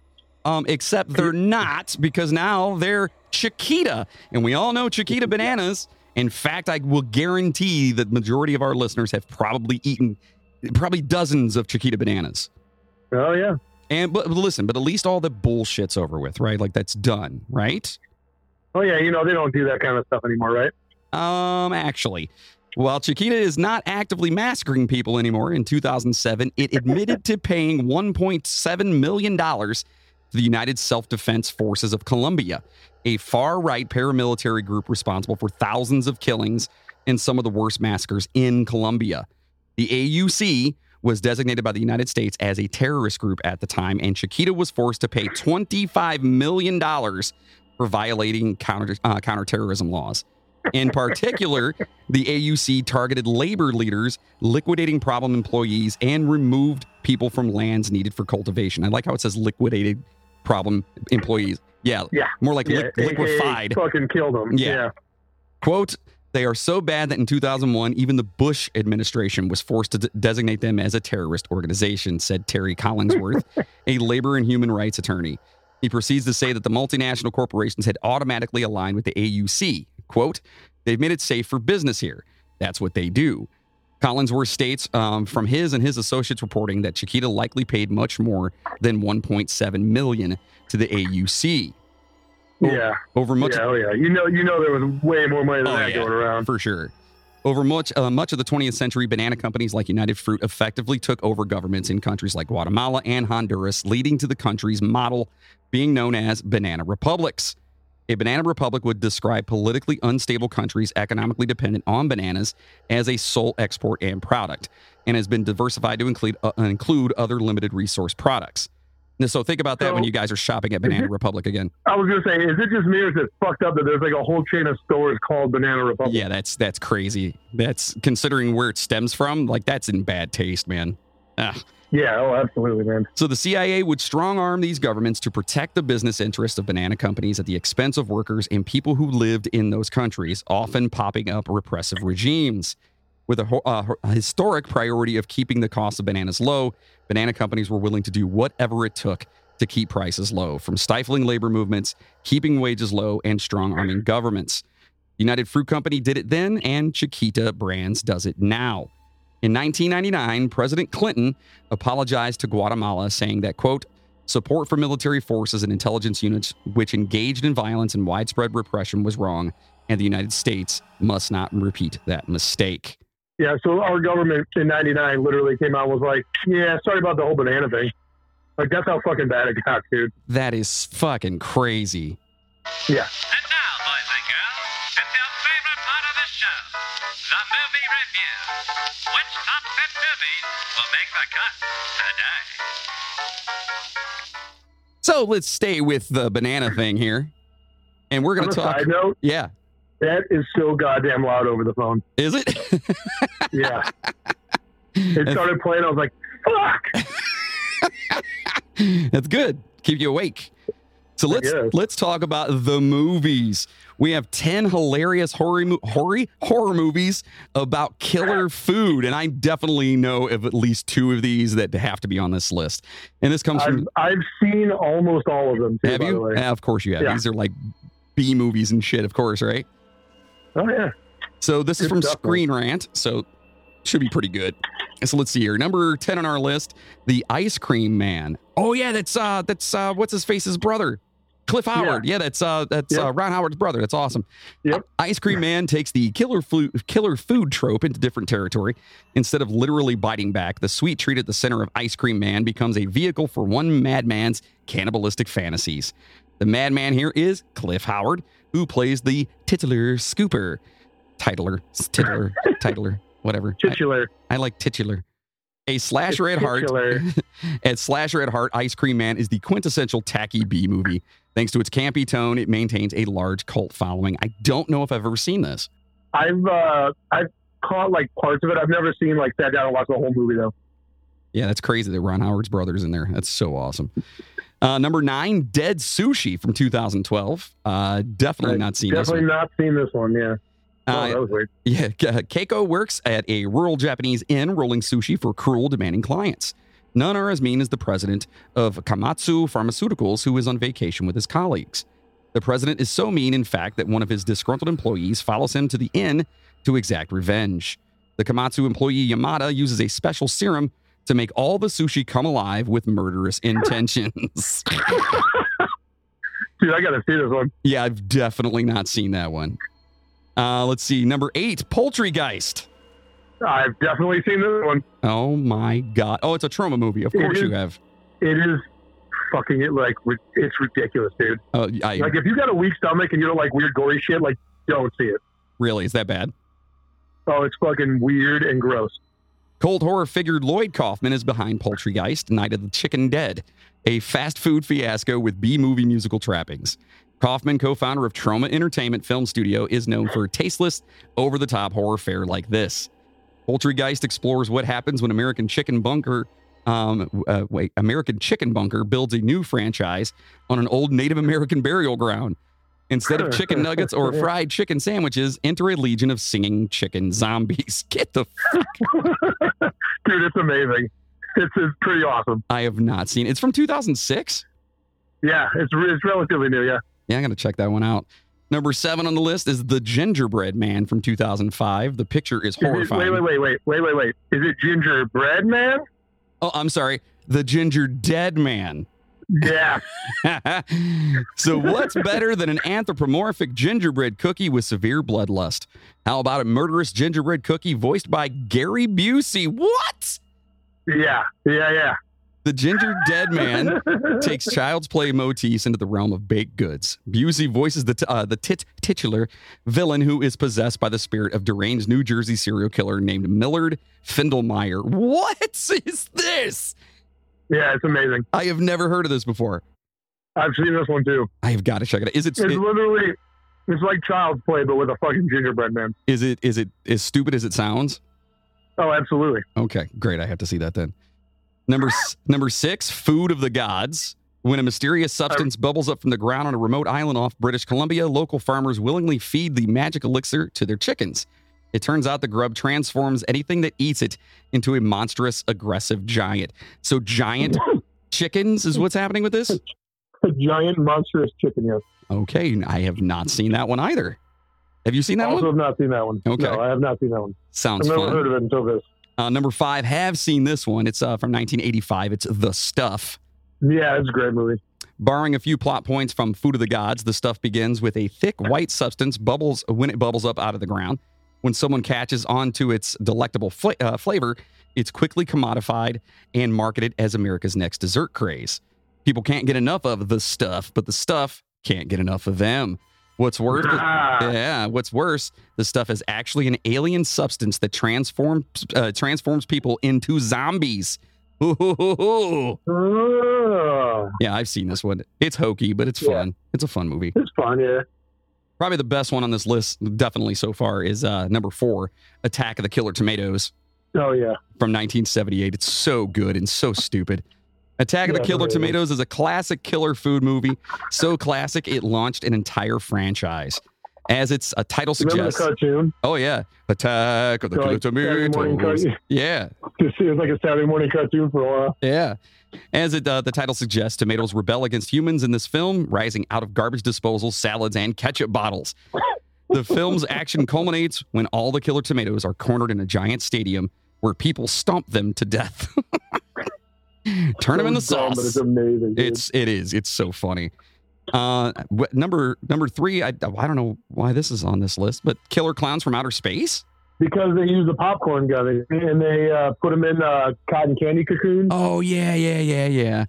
Um, except they're [laughs] not because now they're Chiquita, and we all know Chiquita bananas. In fact, I will guarantee that majority of our listeners have probably eaten probably dozens of Chiquita bananas. Oh yeah, And but, listen, but at least all the bullshit's over with, right? Like that's done, right? oh yeah. You know, they don't do that kind of stuff anymore, right? Um, actually, while Chiquita is not actively massacring people anymore, in 2007, it admitted to paying 1.7 million dollars to the United Self-Defense Forces of Colombia, a far-right paramilitary group responsible for thousands of killings and some of the worst massacres in Colombia. The AUC was designated by the United States as a terrorist group at the time, and Chiquita was forced to pay $25 million for violating counter, uh, counterterrorism laws. In particular, the AUC targeted labor leaders, liquidating problem employees, and removed people from lands needed for cultivation. I like how it says liquidated problem employees. Yeah, Yeah. more like Yeah, AKA liquefied. fucking killed them. Yeah. yeah. Quote, they are so bad that in 2001, even the Bush administration was forced to de- designate them as a terrorist organization, said Terry Collingsworth, [laughs] a labor and human rights attorney. He proceeds to say that the multinational corporations had automatically aligned with the AUC. Quote, they've made it safe for business here. That's what they do. Collingsworth states um, from his and his associates reporting that Chiquita likely paid much more than 1.7 million to the AUC. Yeah. Over much yeah, oh yeah. You know, you know, there was way more money than Oh, that yeah. going around. for sure. Over much uh, much of the 20th century, banana companies like United Fruit effectively took over governments in countries like Guatemala and Honduras, leading to the country's model being known as banana republics. A banana republic would describe politically unstable countries economically dependent on bananas as a sole export and product, and has been diversified to include uh, include other limited resource products. So think about that when you guys are shopping at Banana Republic again. I was gonna say, is it just me or is it fucked up that there's like a whole chain of stores called Banana Republic? Yeah, that's that's crazy. That's considering where it stems from. Like that's in bad taste, man. Ah. Yeah. Oh, absolutely, man. So the CIA would strong arm these governments to protect the business interests of banana companies at the expense of workers and people who lived in those countries, often popping up repressive regimes. With a, uh, a historic priority of keeping the cost of bananas low, banana companies were willing to do whatever it took to keep prices low, from stifling labor movements, keeping wages low, and strong arming governments. United Fruit Company did it then, and Chiquita Brands does it now. In 1999, President Clinton apologized to Guatemala, saying that, quote, support for military forces and intelligence units which engaged in violence and widespread repression was wrong, and the United States must not repeat that mistake. Yeah. So our government in '99 literally came out and was like, "Yeah, sorry about the whole banana thing." Like that's how fucking bad it got, dude. That is fucking crazy. Yeah. And now, boys and girls, it's your favorite part of the show, the movie review. Which top 10 movies will make the cut today? So let's stay with the banana thing here. And we're going a to talk. side note, Yeah. That is so goddamn loud over the phone. Is it? [laughs] Yeah. it started playing. I was like, "Fuck!" [laughs] That's good. Keep you awake. So let's let's talk about the movies. We have 10 hilarious horror, horror, horror movies about killer food. And I definitely know of at least two of these that have to be on this list. And this comes I've, from, I've seen almost all of them. Too, have The you? way. Yeah, of course you have. Yeah. These are like B movies and shit, of course, right? Oh yeah. So this is from stuff, man. Screen Rant. So should be pretty good. So let's see here. Number 10 on our list, The Ice Cream Man. Oh yeah, that's uh that's uh what's his face's brother? Clint Howard. Yeah, that's uh that's Yep. uh Ron Howard's brother. That's awesome. Yep. Ice Cream Man takes the killer food killer food trope into different territory. Instead of literally biting back, the sweet treat at the center of Ice Cream Man becomes a vehicle for one madman's cannibalistic fantasies. The madman here is Clint Howard, who plays the titular scooper. Titler, titular, [laughs] titler, whatever. I- Titular. I like titular. A slasher at heart. Titular. [laughs] At slasher at heart, Ice Cream Man is the quintessential tacky B movie. Thanks to its campy tone, it maintains a large cult following. I don't know if I've ever seen this. I've uh, I've caught like parts of it. I've never seen like sat down and watched the whole movie though. Yeah, that's crazy that Ron Howard's brother's in there. That's so awesome. Uh, number nine, Dead Sushi from 2012. Uh, definitely I've not seen this Definitely one. not seen this one. Yeah. oh, Uh, that was weird. Yeah, Keiko works at a rural Japanese inn rolling sushi for cruel, demanding clients. None are as mean as the president of Komatsu Pharmaceuticals, who is on vacation with his colleagues. The president is so mean, in fact, that one of his disgruntled employees follows him to the inn to exact revenge. The Komatsu employee Yamada uses a special serum to make all the sushi come alive with murderous intentions. [laughs] Dude, I gotta see this one. yeah, I've definitely not seen that one. Uh, let's see. Number eight, Poultrygeist. I've definitely seen this one. Oh my god! Oh, it's a Troma movie. Of course is. you have. It is fucking it like it's ridiculous, dude. Oh, I Like if you got a weak stomach and you don't like weird gory shit, like don't see it. really is that bad? Oh, it's fucking weird and gross. Cold horror figure Lloyd Kaufman is behind Poultrygeist, Night of the Chicken Dead, a fast food fiasco with B movie musical trappings. Kaufman, co-founder of Troma Entertainment Film Studio, is known for tasteless, over-the-top horror fare like this. Poultrygeist explores what happens when American Chicken Bunker, um, uh, wait, American Chicken Bunker builds a new franchise on an old Native American burial ground. Instead of chicken nuggets or [laughs] fried chicken sandwiches, enter a legion of singing chicken zombies. [laughs] Get the fuck. Dude, it's amazing. It's, it's pretty awesome. I have not seen. It's from 2006. Yeah, it's it's relatively new. Yeah. Yeah, I'm going to check that one out. Number seven on the list is The Gingerbread Man from 2005. The picture is Is it- horrifying. wait, wait, wait, wait, wait, wait, wait. Is it gingerbread man? Oh, I'm sorry. The Ginger Dead Man. Yeah. [laughs] so, what's better than an anthropomorphic gingerbread cookie with severe bloodlust? How about a murderous gingerbread cookie voiced by Gary Busey? What? Yeah. Yeah. Yeah. The Ginger Dead Man [laughs] takes child's play motifs into the realm of baked goods. Busey voices the, t- uh, the tit- titular villain who is possessed by the spirit of deranged New Jersey serial killer named Millard Findlemeyer. What [laughs] is this? Yeah, it's amazing. I have never heard of this before. I've seen this one too. I have got to check it out. Is it, It's literally, it's like child's play, but with a fucking gingerbread man. is it is it as stupid as it sounds? Oh, absolutely. Okay, great. I have to see that then. Number [laughs] number six, food of the gods. When a mysterious substance oh. bubbles up from the ground on a remote island off British Columbia, local farmers willingly feed the magic elixir to their chickens. It turns out the grub transforms anything that eats it into a monstrous, aggressive giant. So, giant [laughs] chickens is what's happening with this? A giant monstrous chicken. Yes. Okay, I have not seen that one either. Have you seen that also one? I have not seen that one. Okay. No, I have not seen that one. Sounds I've never fun. heard of it until this. Uh, number five, have seen this one. It's uh, from 1985. It's The Stuff. Yeah, it's a great movie. Borrowing a few plot points from Food of the Gods, the stuff begins with a thick white substance bubbles when it bubbles up out of the ground. When someone catches onto its delectable fla- uh, flavor, it's quickly commodified and marketed as America's next dessert craze. People can't get enough of the stuff, but the stuff can't get enough of them. What's worse? Ah, Yeah, what's worse, the stuff is actually an alien substance that transforms uh, transforms people into zombies. [laughs] Ooh. Yeah, I've seen this one. It's hokey, but it's Yeah. fun. It's a fun movie. it's fun. Yeah. Probably the best one on this list, definitely so far, is uh, number four, Attack of the Killer Tomatoes Oh yeah. from 1978. It's so good and so stupid. Attack of the Killer is. Tomatoes is a classic killer food movie. So classic, it launched an entire franchise. As its a title suggests. Remember the cartoon? Oh, yeah. Attack of the So, Killer like, Saturday morning Tomatoes. cartoon. Yeah. [laughs] It was like a Saturday morning cartoon for a while. Yeah. As it, uh, the title suggests, tomatoes rebel against humans in this film, rising out of garbage disposals, salads, and ketchup bottles. The film's [laughs] action culminates when all the killer tomatoes are cornered in a giant stadium where people stomp them to death. [laughs] Turn them into So dumb, but it's amazing. dude. It's it is. It's so funny. Uh, number number three. I I don't know why this is on this list, but Killer Clowns from Outer Space. because they use the popcorn gun and they uh, put them in uh, cotton candy cocoons. Oh yeah, yeah, yeah, yeah.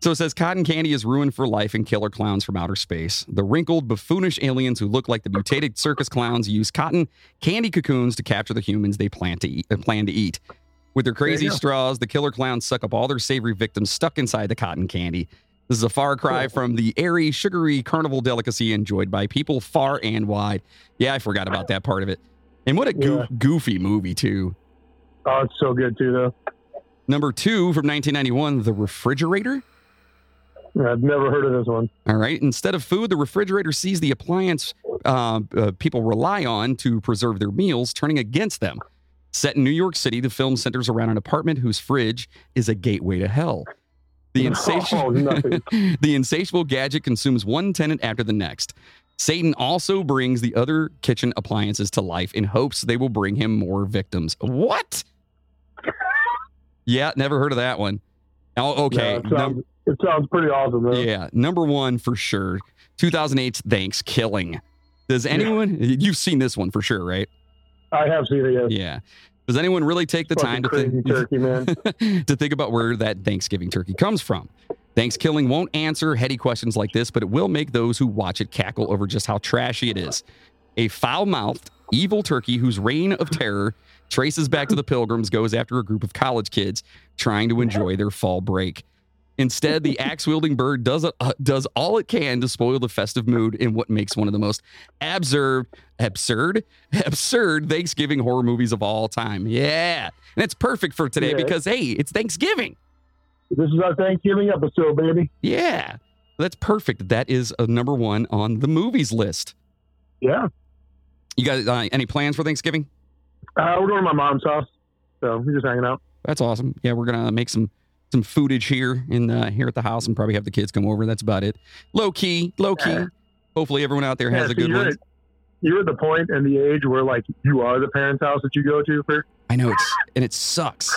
So it says cotton candy is ruined for life in killer clowns from outer space. The wrinkled, buffoonish aliens who look like the mutated circus clowns use cotton candy cocoons to capture the humans they plan to eat. Plan to eat. With their crazy straws, the killer clowns suck up all their savory victims stuck inside the cotton candy. This is a far cry from the airy, sugary carnival delicacy enjoyed by people far and wide. Yeah, I forgot about that part of it. And what a Yeah. goofy movie, too. Oh, it's so good too, though. Number two from 1991, The Refrigerator. I've never heard of this one. All right. Instead of food, the refrigerator sees the appliance uh, uh, people rely on to preserve their meals, turning against them. Set in New York City, the film centers around an apartment whose fridge is a gateway to hell. The, [laughs] Oh, insatiable, [laughs] [laughs] the insatiable gadget consumes one tenant after the next. Satan also brings the other kitchen appliances to life in hopes they will bring him more victims. What? Yeah, never heard of that one. Oh, okay. Yeah, it, Num- sounds, it sounds pretty awesome, though. yeah, number one for sure. 2008's Thanksgiving. Does anyone? You've seen this one for sure, right? I have seen it. Yes. Yeah. Does anyone really take the time to think turkey, man. [laughs] to think about where that Thanksgiving turkey comes from? Thanksgiving won't answer heady questions like this, but it will make those who watch it cackle over just how trashy it is. A foul-mouthed, evil turkey whose reign of terror traces back to the Pilgrims goes after a group of college kids trying to enjoy their fall break. Instead, the [laughs] axe-wielding bird does uh, does all it can to spoil the festive mood in what makes one of the most absurd, absurd, [laughs] absurd Thanksgiving horror movies of all time. Yeah, and it's perfect for today Yeah. because hey, it's Thanksgiving. This is our Thanksgiving episode, baby. Yeah, that's perfect. That is a number one on the movies list. Yeah. You guys, uh, any plans for Thanksgiving? Uh, we're going to my mom's house, so we're just hanging out. That's awesome. Yeah, we're gonna make some some footage here in uh, here at the house and probably have the kids come over. That's about it. Low key, low key. Yeah. Hopefully, everyone out there Yeah, has a good you're one. At, you're at the point and the age where like you are the parents' house that you go to for. I know it's and it sucks.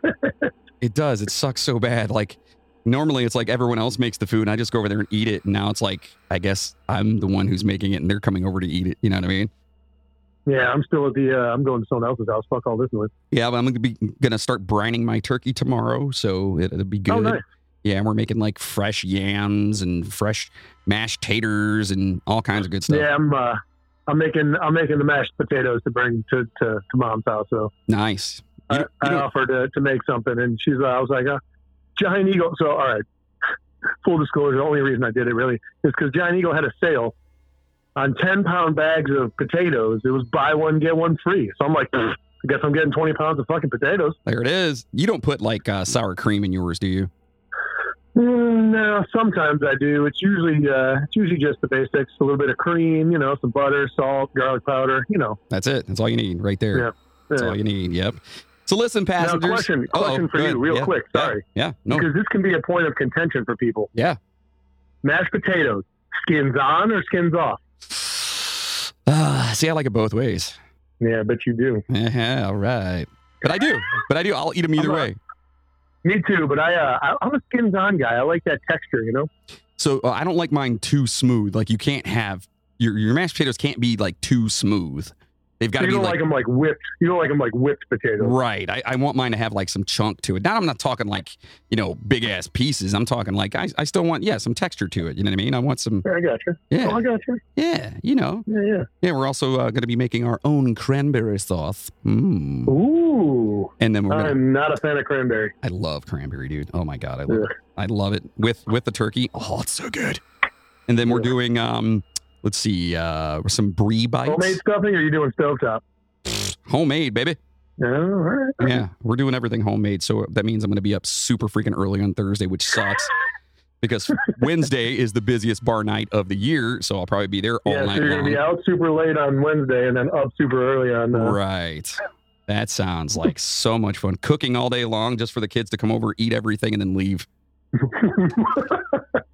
[laughs] it does. It sucks so bad. Like normally, it's like everyone else makes the food, and I just go over there and eat it. And now it's like I guess I'm the one who's making it, and they're coming over to eat it. You know what I mean? Yeah, I'm still at the. Uh, I'm going to someone else's house. Fuck all this noise. Yeah, but I'm gonna be gonna start brining my turkey tomorrow, so it, it'll be good. Oh, nice. Yeah, and we're making like fresh yams and fresh mashed taters and all kinds of good stuff. Yeah, I'm. Uh, I'm making. I'm making the mashed potatoes to bring to to, to mom's house. So Nice. You I, you I don't- offered to, to make something, and she's. Uh, I was like, uh, Giant Eagle. So all right. [laughs] Full disclosure: the only reason I did it really is because Giant Eagle had a sale on ten pound bags of potatoes. It was buy one get one free. So I'm like, I guess I'm getting 20 pounds of fucking potatoes. There it is. You don't put like uh, sour cream in yours, do you? Mm, no, sometimes I do. It's usually uh, it's usually just the basics: a little bit of cream, you know, some butter, salt, garlic powder, you know. That's it. That's all you need right there. Yeah. That's Yeah. all you need. Yep. So listen, passengers. Now, passengers. question, Uh-oh, question for you, real Yeah, quick. yeah, Sorry, Yeah. No. because this can be a point of contention for people. Yeah. Mashed potatoes, skins on or skins off? Uh, see, I like it both ways. Yeah, I bet you do. Yeah. All right. But I do. But I do. I'll eat them either a- way. Me too, but I, uh, I I'm a skins on guy. I like that texture, you know. So uh, I don't like mine too smooth. Like you can't have your your mashed potatoes can't be like too smooth. They've got to you be don't like, like them like whipped. You don't like them like whipped potatoes. right. I, I want mine to have like some chunk to it. Now I'm not talking like you know big ass pieces. I'm talking like I, I still want yeah some texture to it. You know what I mean? I want some Yeah, I got you. Oh, yeah I got you. yeah you know Yeah, yeah. yeah. We're also uh, going to be making our own cranberry sauce. Mm. Ooh, And then we're gonna. I'm not a fan of cranberry. I love cranberry, dude. Oh my god, I love Ugh. it. I love it with with the turkey. Oh, it's so good. And then we're doing um, let's see, uh, some brie bites. Homemade stuffing, or are you doing stovetop? Homemade, baby. Yeah, all right. Yeah, we're doing everything homemade. So that means I'm going to be up super freaking early on Thursday, which sucks [laughs] because Wednesday is the busiest bar night of the year. So I'll probably be there all Yeah, so night you're gonna be out super late on Wednesday and then up super early on. Uh, Right. That sounds like so much fun. Cooking all day long just for the kids to come over, eat everything, and then leave. [laughs]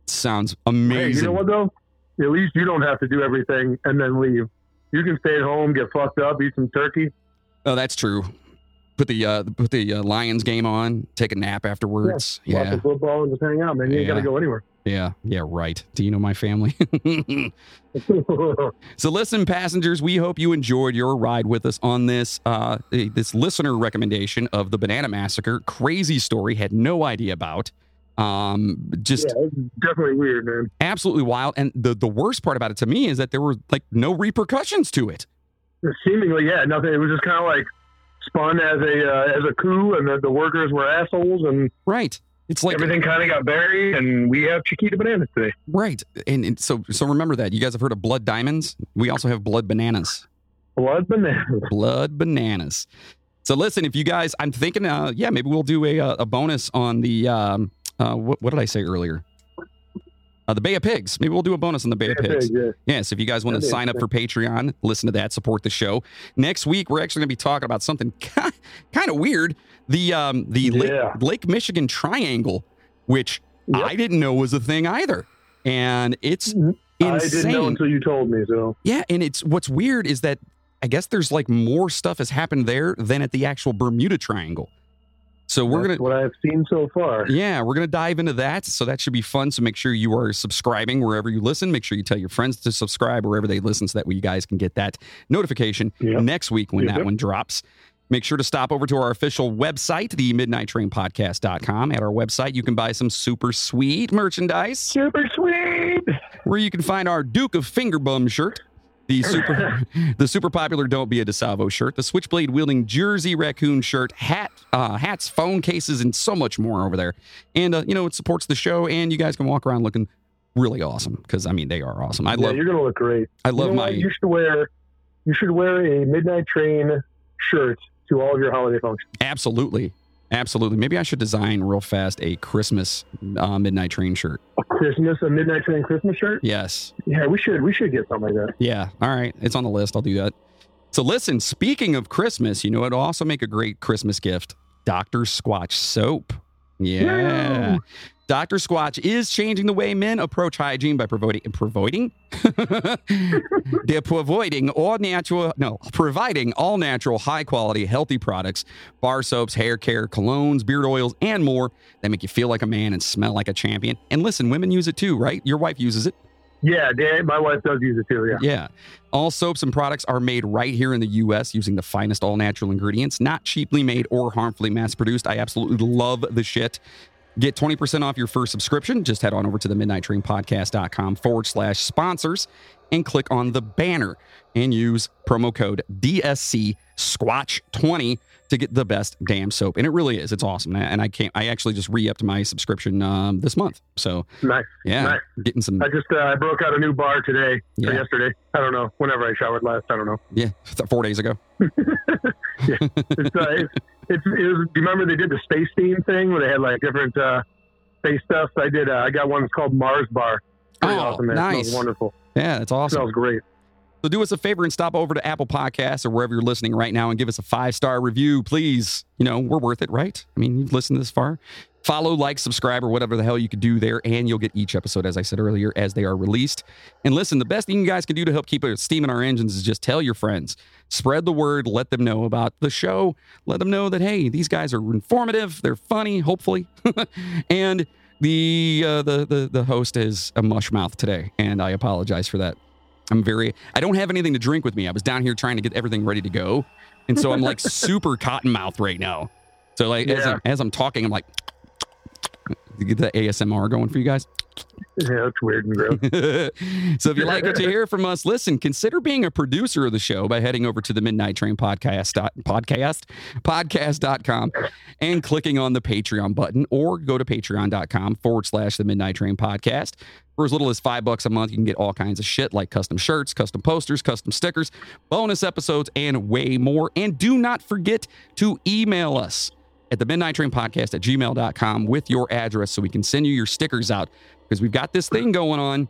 Sounds hey, amazing. you know what though? At least you don't have to do everything and then leave. You can stay at home, get fucked up, eat some turkey. Oh, that's true. Put the uh, put the uh, Lions game on. Take a nap afterwards. Watch Yeah, the football and just hang out, man. You ain't Yeah. gotta go anywhere. yeah, yeah. Right. Do you know my family? [laughs] [laughs] so listen, passengers. We hope you enjoyed your ride with us on this uh, this listener recommendation of the Banana Massacre. Crazy story. Had no idea about. Um, just yeah, definitely weird, man. absolutely wild. And the the worst part about it to me is that there were like no repercussions to it. Seemingly, yeah, nothing. It was just kind of like spun as a uh, as a coup, and the, the workers were assholes, and Right. It's like everything kind of got buried, and we have Chiquita bananas today. right. And, and so so remember that you guys have heard of blood diamonds. We also have blood bananas. Blood bananas. blood bananas. So listen, if you guys, I'm thinking, uh, yeah, maybe we'll do a uh, a bonus on the um, uh, what, what did I say earlier? Uh, the Bay of Pigs. Maybe we'll do a bonus on the Bay of Yeah, Pigs. yeah. Yes, if you guys want to sign up for Patreon, listen to that, support the show. Next week, we're actually going to be talking about something [laughs] kind of weird. The um, the Lake, Yeah. Lake Michigan Triangle, which Yep. I didn't know was a thing either, and it's Mhm. I insane. didn't know until you told me. So Yeah, and it's what's weird is that I guess there's like more stuff has happened there than at the actual Bermuda Triangle. So we're that's gonna what I've seen so far. yeah, we're gonna dive into that. So that should be fun. So make sure you are subscribing wherever you listen. Make sure you tell your friends to subscribe wherever they listen, so that way you guys can get that notification Yep. next week when Yep, that one drops. Make sure to stop over to our official website, the midnighttrainpodcast.com. At our website, you can buy some super sweet merchandise Super sweet. where you can find our Duke of Fingerbum shirt, the super [laughs] the super popular Don't Be a DeSalvo shirt, the switchblade wielding Jersey raccoon shirt, hat, uh, hats, phone cases, and so much more over there. And uh, you know, it supports the show, and you guys can walk around looking really awesome because I mean they are awesome. I yeah, love you're gonna look great. I You love know my? You should wear. You should wear a midnight train shirt to all of your holiday functions. absolutely. Absolutely. Maybe I should design real fast a Christmas uh, midnight train shirt. A Christmas, a midnight train Christmas shirt. Yes. Yeah, we should. We should get something like that. Yeah. All right. It's on the list. I'll do that. So listen, speaking of Christmas, you know, it'll also make a great Christmas gift. Dr. Squatch soap. Yeah. Woo! Dr. Squatch is changing the way men approach hygiene by providing providing [laughs] they're providing all natural no providing all natural high quality healthy products bar soaps hair care colognes beard oils and more that make you feel like a man and smell like a champion and listen women use it too right your wife uses it Yeah, my wife does use it too. Yeah. yeah. All soaps and products are made right here in the U.S. using the finest all natural ingredients, not cheaply made or harmfully mass produced. I absolutely love the shit. Get 20% off your first subscription. Just head on over to the midnighttrainpodcast.com forward slash sponsors and click on the banner and use promo code DSC Squatch20 to get the best damn soap. And it really is. It's awesome. And I can't, I actually just re upped my subscription um, this month. So, Nice. yeah, Nice. getting some, I just uh, I broke out a new bar today Yeah. or yesterday. I don't know. Whenever I showered last, I don't know. yeah, four days ago. [laughs] It's, uh, it's, it's, it was, do you remember they did the space theme thing where they had like different uh, space stuff? I did. Uh, I got one that's called Mars Bar. Pretty Oh, awesome, man. Nice. smells wonderful. Yeah, that's awesome. smells great. So do us a favor and stop over to Apple Podcasts or wherever you're listening right now and give us a five star review, please. You know, we're worth it, right? I mean, you've listened this far. Follow, like, subscribe, or whatever the hell you could do there, and you'll get each episode, as I said earlier, as they are released. And listen, the best thing you guys can do to help keep a steam in our engines is just tell your friends, spread the word, let them know about the show, let them know that hey, these guys are informative, they're funny, hopefully, [laughs] and the uh, the the the host is a mush mouth today, and I apologize for that. I'm very. I don't have anything to drink with me. I was down here trying to get everything ready to go, and so I'm like [laughs] super cotton mouth right now. So like as, I'm, as I'm talking, I'm like, get the ASMR going for you guys. Yeah, that's weird and gross. [laughs] so if you like what you hear from us, listen, consider being a producer of the show by heading over to the Midnight Train podcast dot- podcast podcast.com and clicking on the Patreon button or go to patreon.com forward slash the Midnight Train podcast. For as little as five bucks a month, you can get all kinds of shit like custom shirts, custom posters, custom stickers, bonus episodes, and way more. And do not forget to email us at the Midnight Train Podcast at gmail.com with your address so we can send you your stickers out because we've got this thing going on.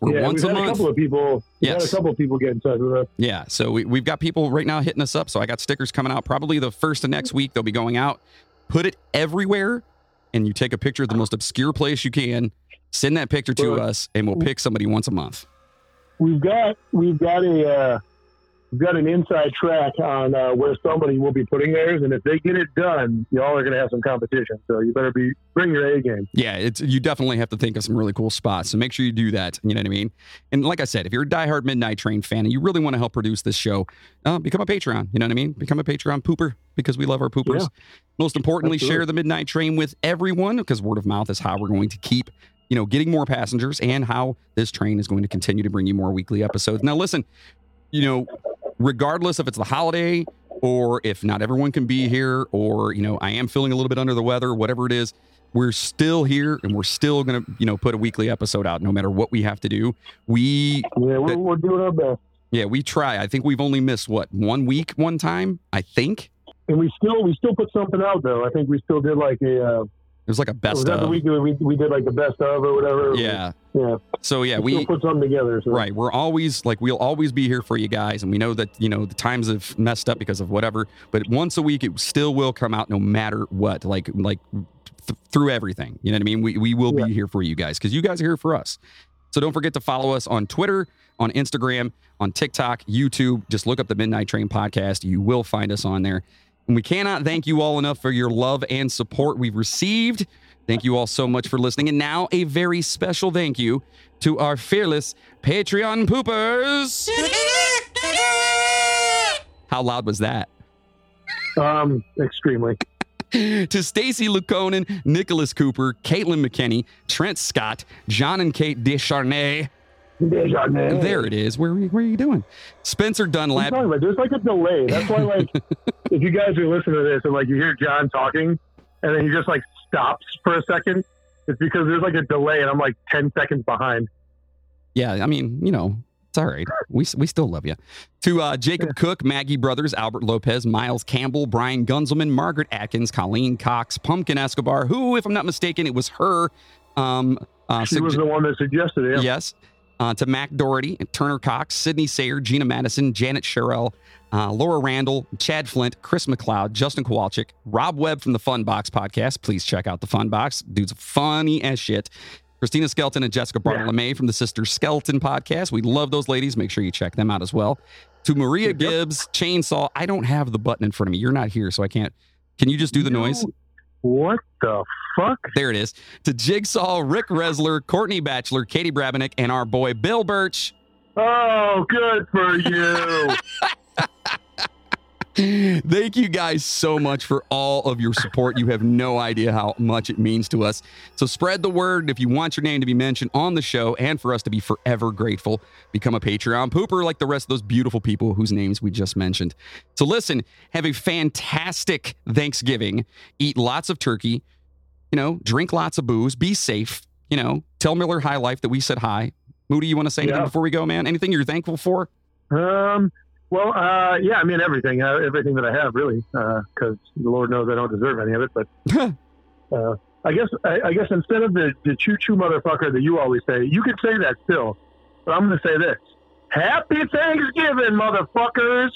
We're yeah, once we've a had a couple of people. We've had a couple of people get in touch with us. Yeah, so we, we've got people right now hitting us up. So I got stickers coming out probably the first of next week. They'll be going out. Put it everywhere, and you take a picture of the most obscure place you can. Send that picture to Well- us, and we'll pick somebody once a month. We've got we've got a uh, we've got an inside track on uh, where somebody will be putting theirs, and if they get it done, y'all are going to have some competition. So you better be bring your A game. Yeah, it's you definitely have to think of some really cool spots. So make sure you do that. You know what I mean? And like I said, if you're a diehard Midnight Train fan and you really want to help produce this show, uh, become a Patreon. You know what I mean? Become a Patreon pooper because we love our poopers. Yeah. Most importantly, Absolutely. share the Midnight Train with everyone because word of mouth is how we're going to keep, you know, getting more passengers and how this train is going to continue to bring you more weekly episodes. Now, listen, you know, regardless if it's the holiday or if not everyone can be here or, you know, I am feeling a little bit under the weather, whatever it is, we're still here and we're still going to, you know, put a weekly episode out no matter what we have to do. We, Yeah, we're, we're doing our best, yeah, we try. I think we've only missed what, one week, one time, I think. and we still we still put something out though. I think we still did like a uh, It was like a was best of. week that we we did like the best of or whatever. Yeah. yeah. So, yeah, we we, put something together. So. Right. We're always like we'll always be here for you guys, and we know that you know the times have messed up because of whatever. But once a week, it still will come out, no matter what. Like like th- through everything. You know what I mean? We we will Yeah. be here for you guys because you guys are here for us. So don't forget to follow us on Twitter, on Instagram, on TikTok, YouTube. Just look up the Midnight Train podcast. You will find us on there. And we cannot thank you all enough for your love and support we've received. Thank you all so much for listening. And now, a very special thank you to our fearless Patreon poopers. How loud was that? Um, extremely. to Stacy Lukonen, Nicholas Cooper, Caitlin McKinney, Trent Scott, John and Kate Descharnay. Desjardins. There it is. Where, where are you doing? Spencer I'm Dunlap. about there's like a delay. That's why like [laughs] if you guys are listening to this and like you hear John talking and then he just like stops for a second, it's because there's like a delay and I'm like ten seconds behind. Yeah, I mean, you know, it's all right. We, we still love you. To uh, Jacob Cook, Maggie Brothers, Albert Lopez, Miles Campbell, Brian Gunzelman, Margaret Atkins, Colleen Cox, Pumpkin Escobar, who, if I'm not mistaken, it was her. Um, uh, She was the one that suggested it. Yeah. Yes. Uh, to Mac Doherty, Turner Cox, Sydney Sayer, Gina Madison, Janet Sherrill, uh, Laura Randall, Chad Flint, Chris McLeod, Justin Kowalczyk, Rob Webb from the Fun Box podcast. Please check out the Fun Box. Dude's funny as shit. Christina Skelton and Jessica Barton LeMay from the Sister Skeleton podcast. We love those ladies. Make sure you check them out as well. To Maria Yep. Gibbs, Chainsaw. I don't have the button in front of me. You're not here, so I can't. Can you just do the noise? What the fuck? There it is. To Jigsaw, Rick Resler, Courtney Batchelor, Katie Brabenick, and our boy Bill Birch. Oh, good for you. [laughs] Thank you guys so much for all of your support. You have no idea how much it means to us. So spread the word if you want your name to be mentioned on the show and for us to be forever grateful. Become a Patreon pooper like the rest of those beautiful people whose names we just mentioned. So listen, have a fantastic Thanksgiving. Eat lots of turkey, you know, drink lots of booze, be safe, you know, tell Miller High Life that we said hi. Moody, you want to say anything before we go, man? Anything you're thankful for? um, Well, uh, yeah, I mean everything, uh, everything that I have, really, because the Lord knows I don't deserve any of it. But [laughs] uh, I guess, I, I guess instead of the, the choo choo motherfucker that you always say, you could say that still. But I'm going to say this: Happy Thanksgiving, motherfuckers!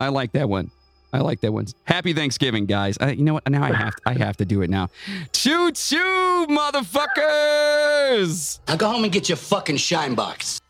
I like that one. I like that one. Happy Thanksgiving, guys. I, you know what? Now I have to, I have to do it now. Choo choo, motherfuckers! Now go home and get your fucking shine box.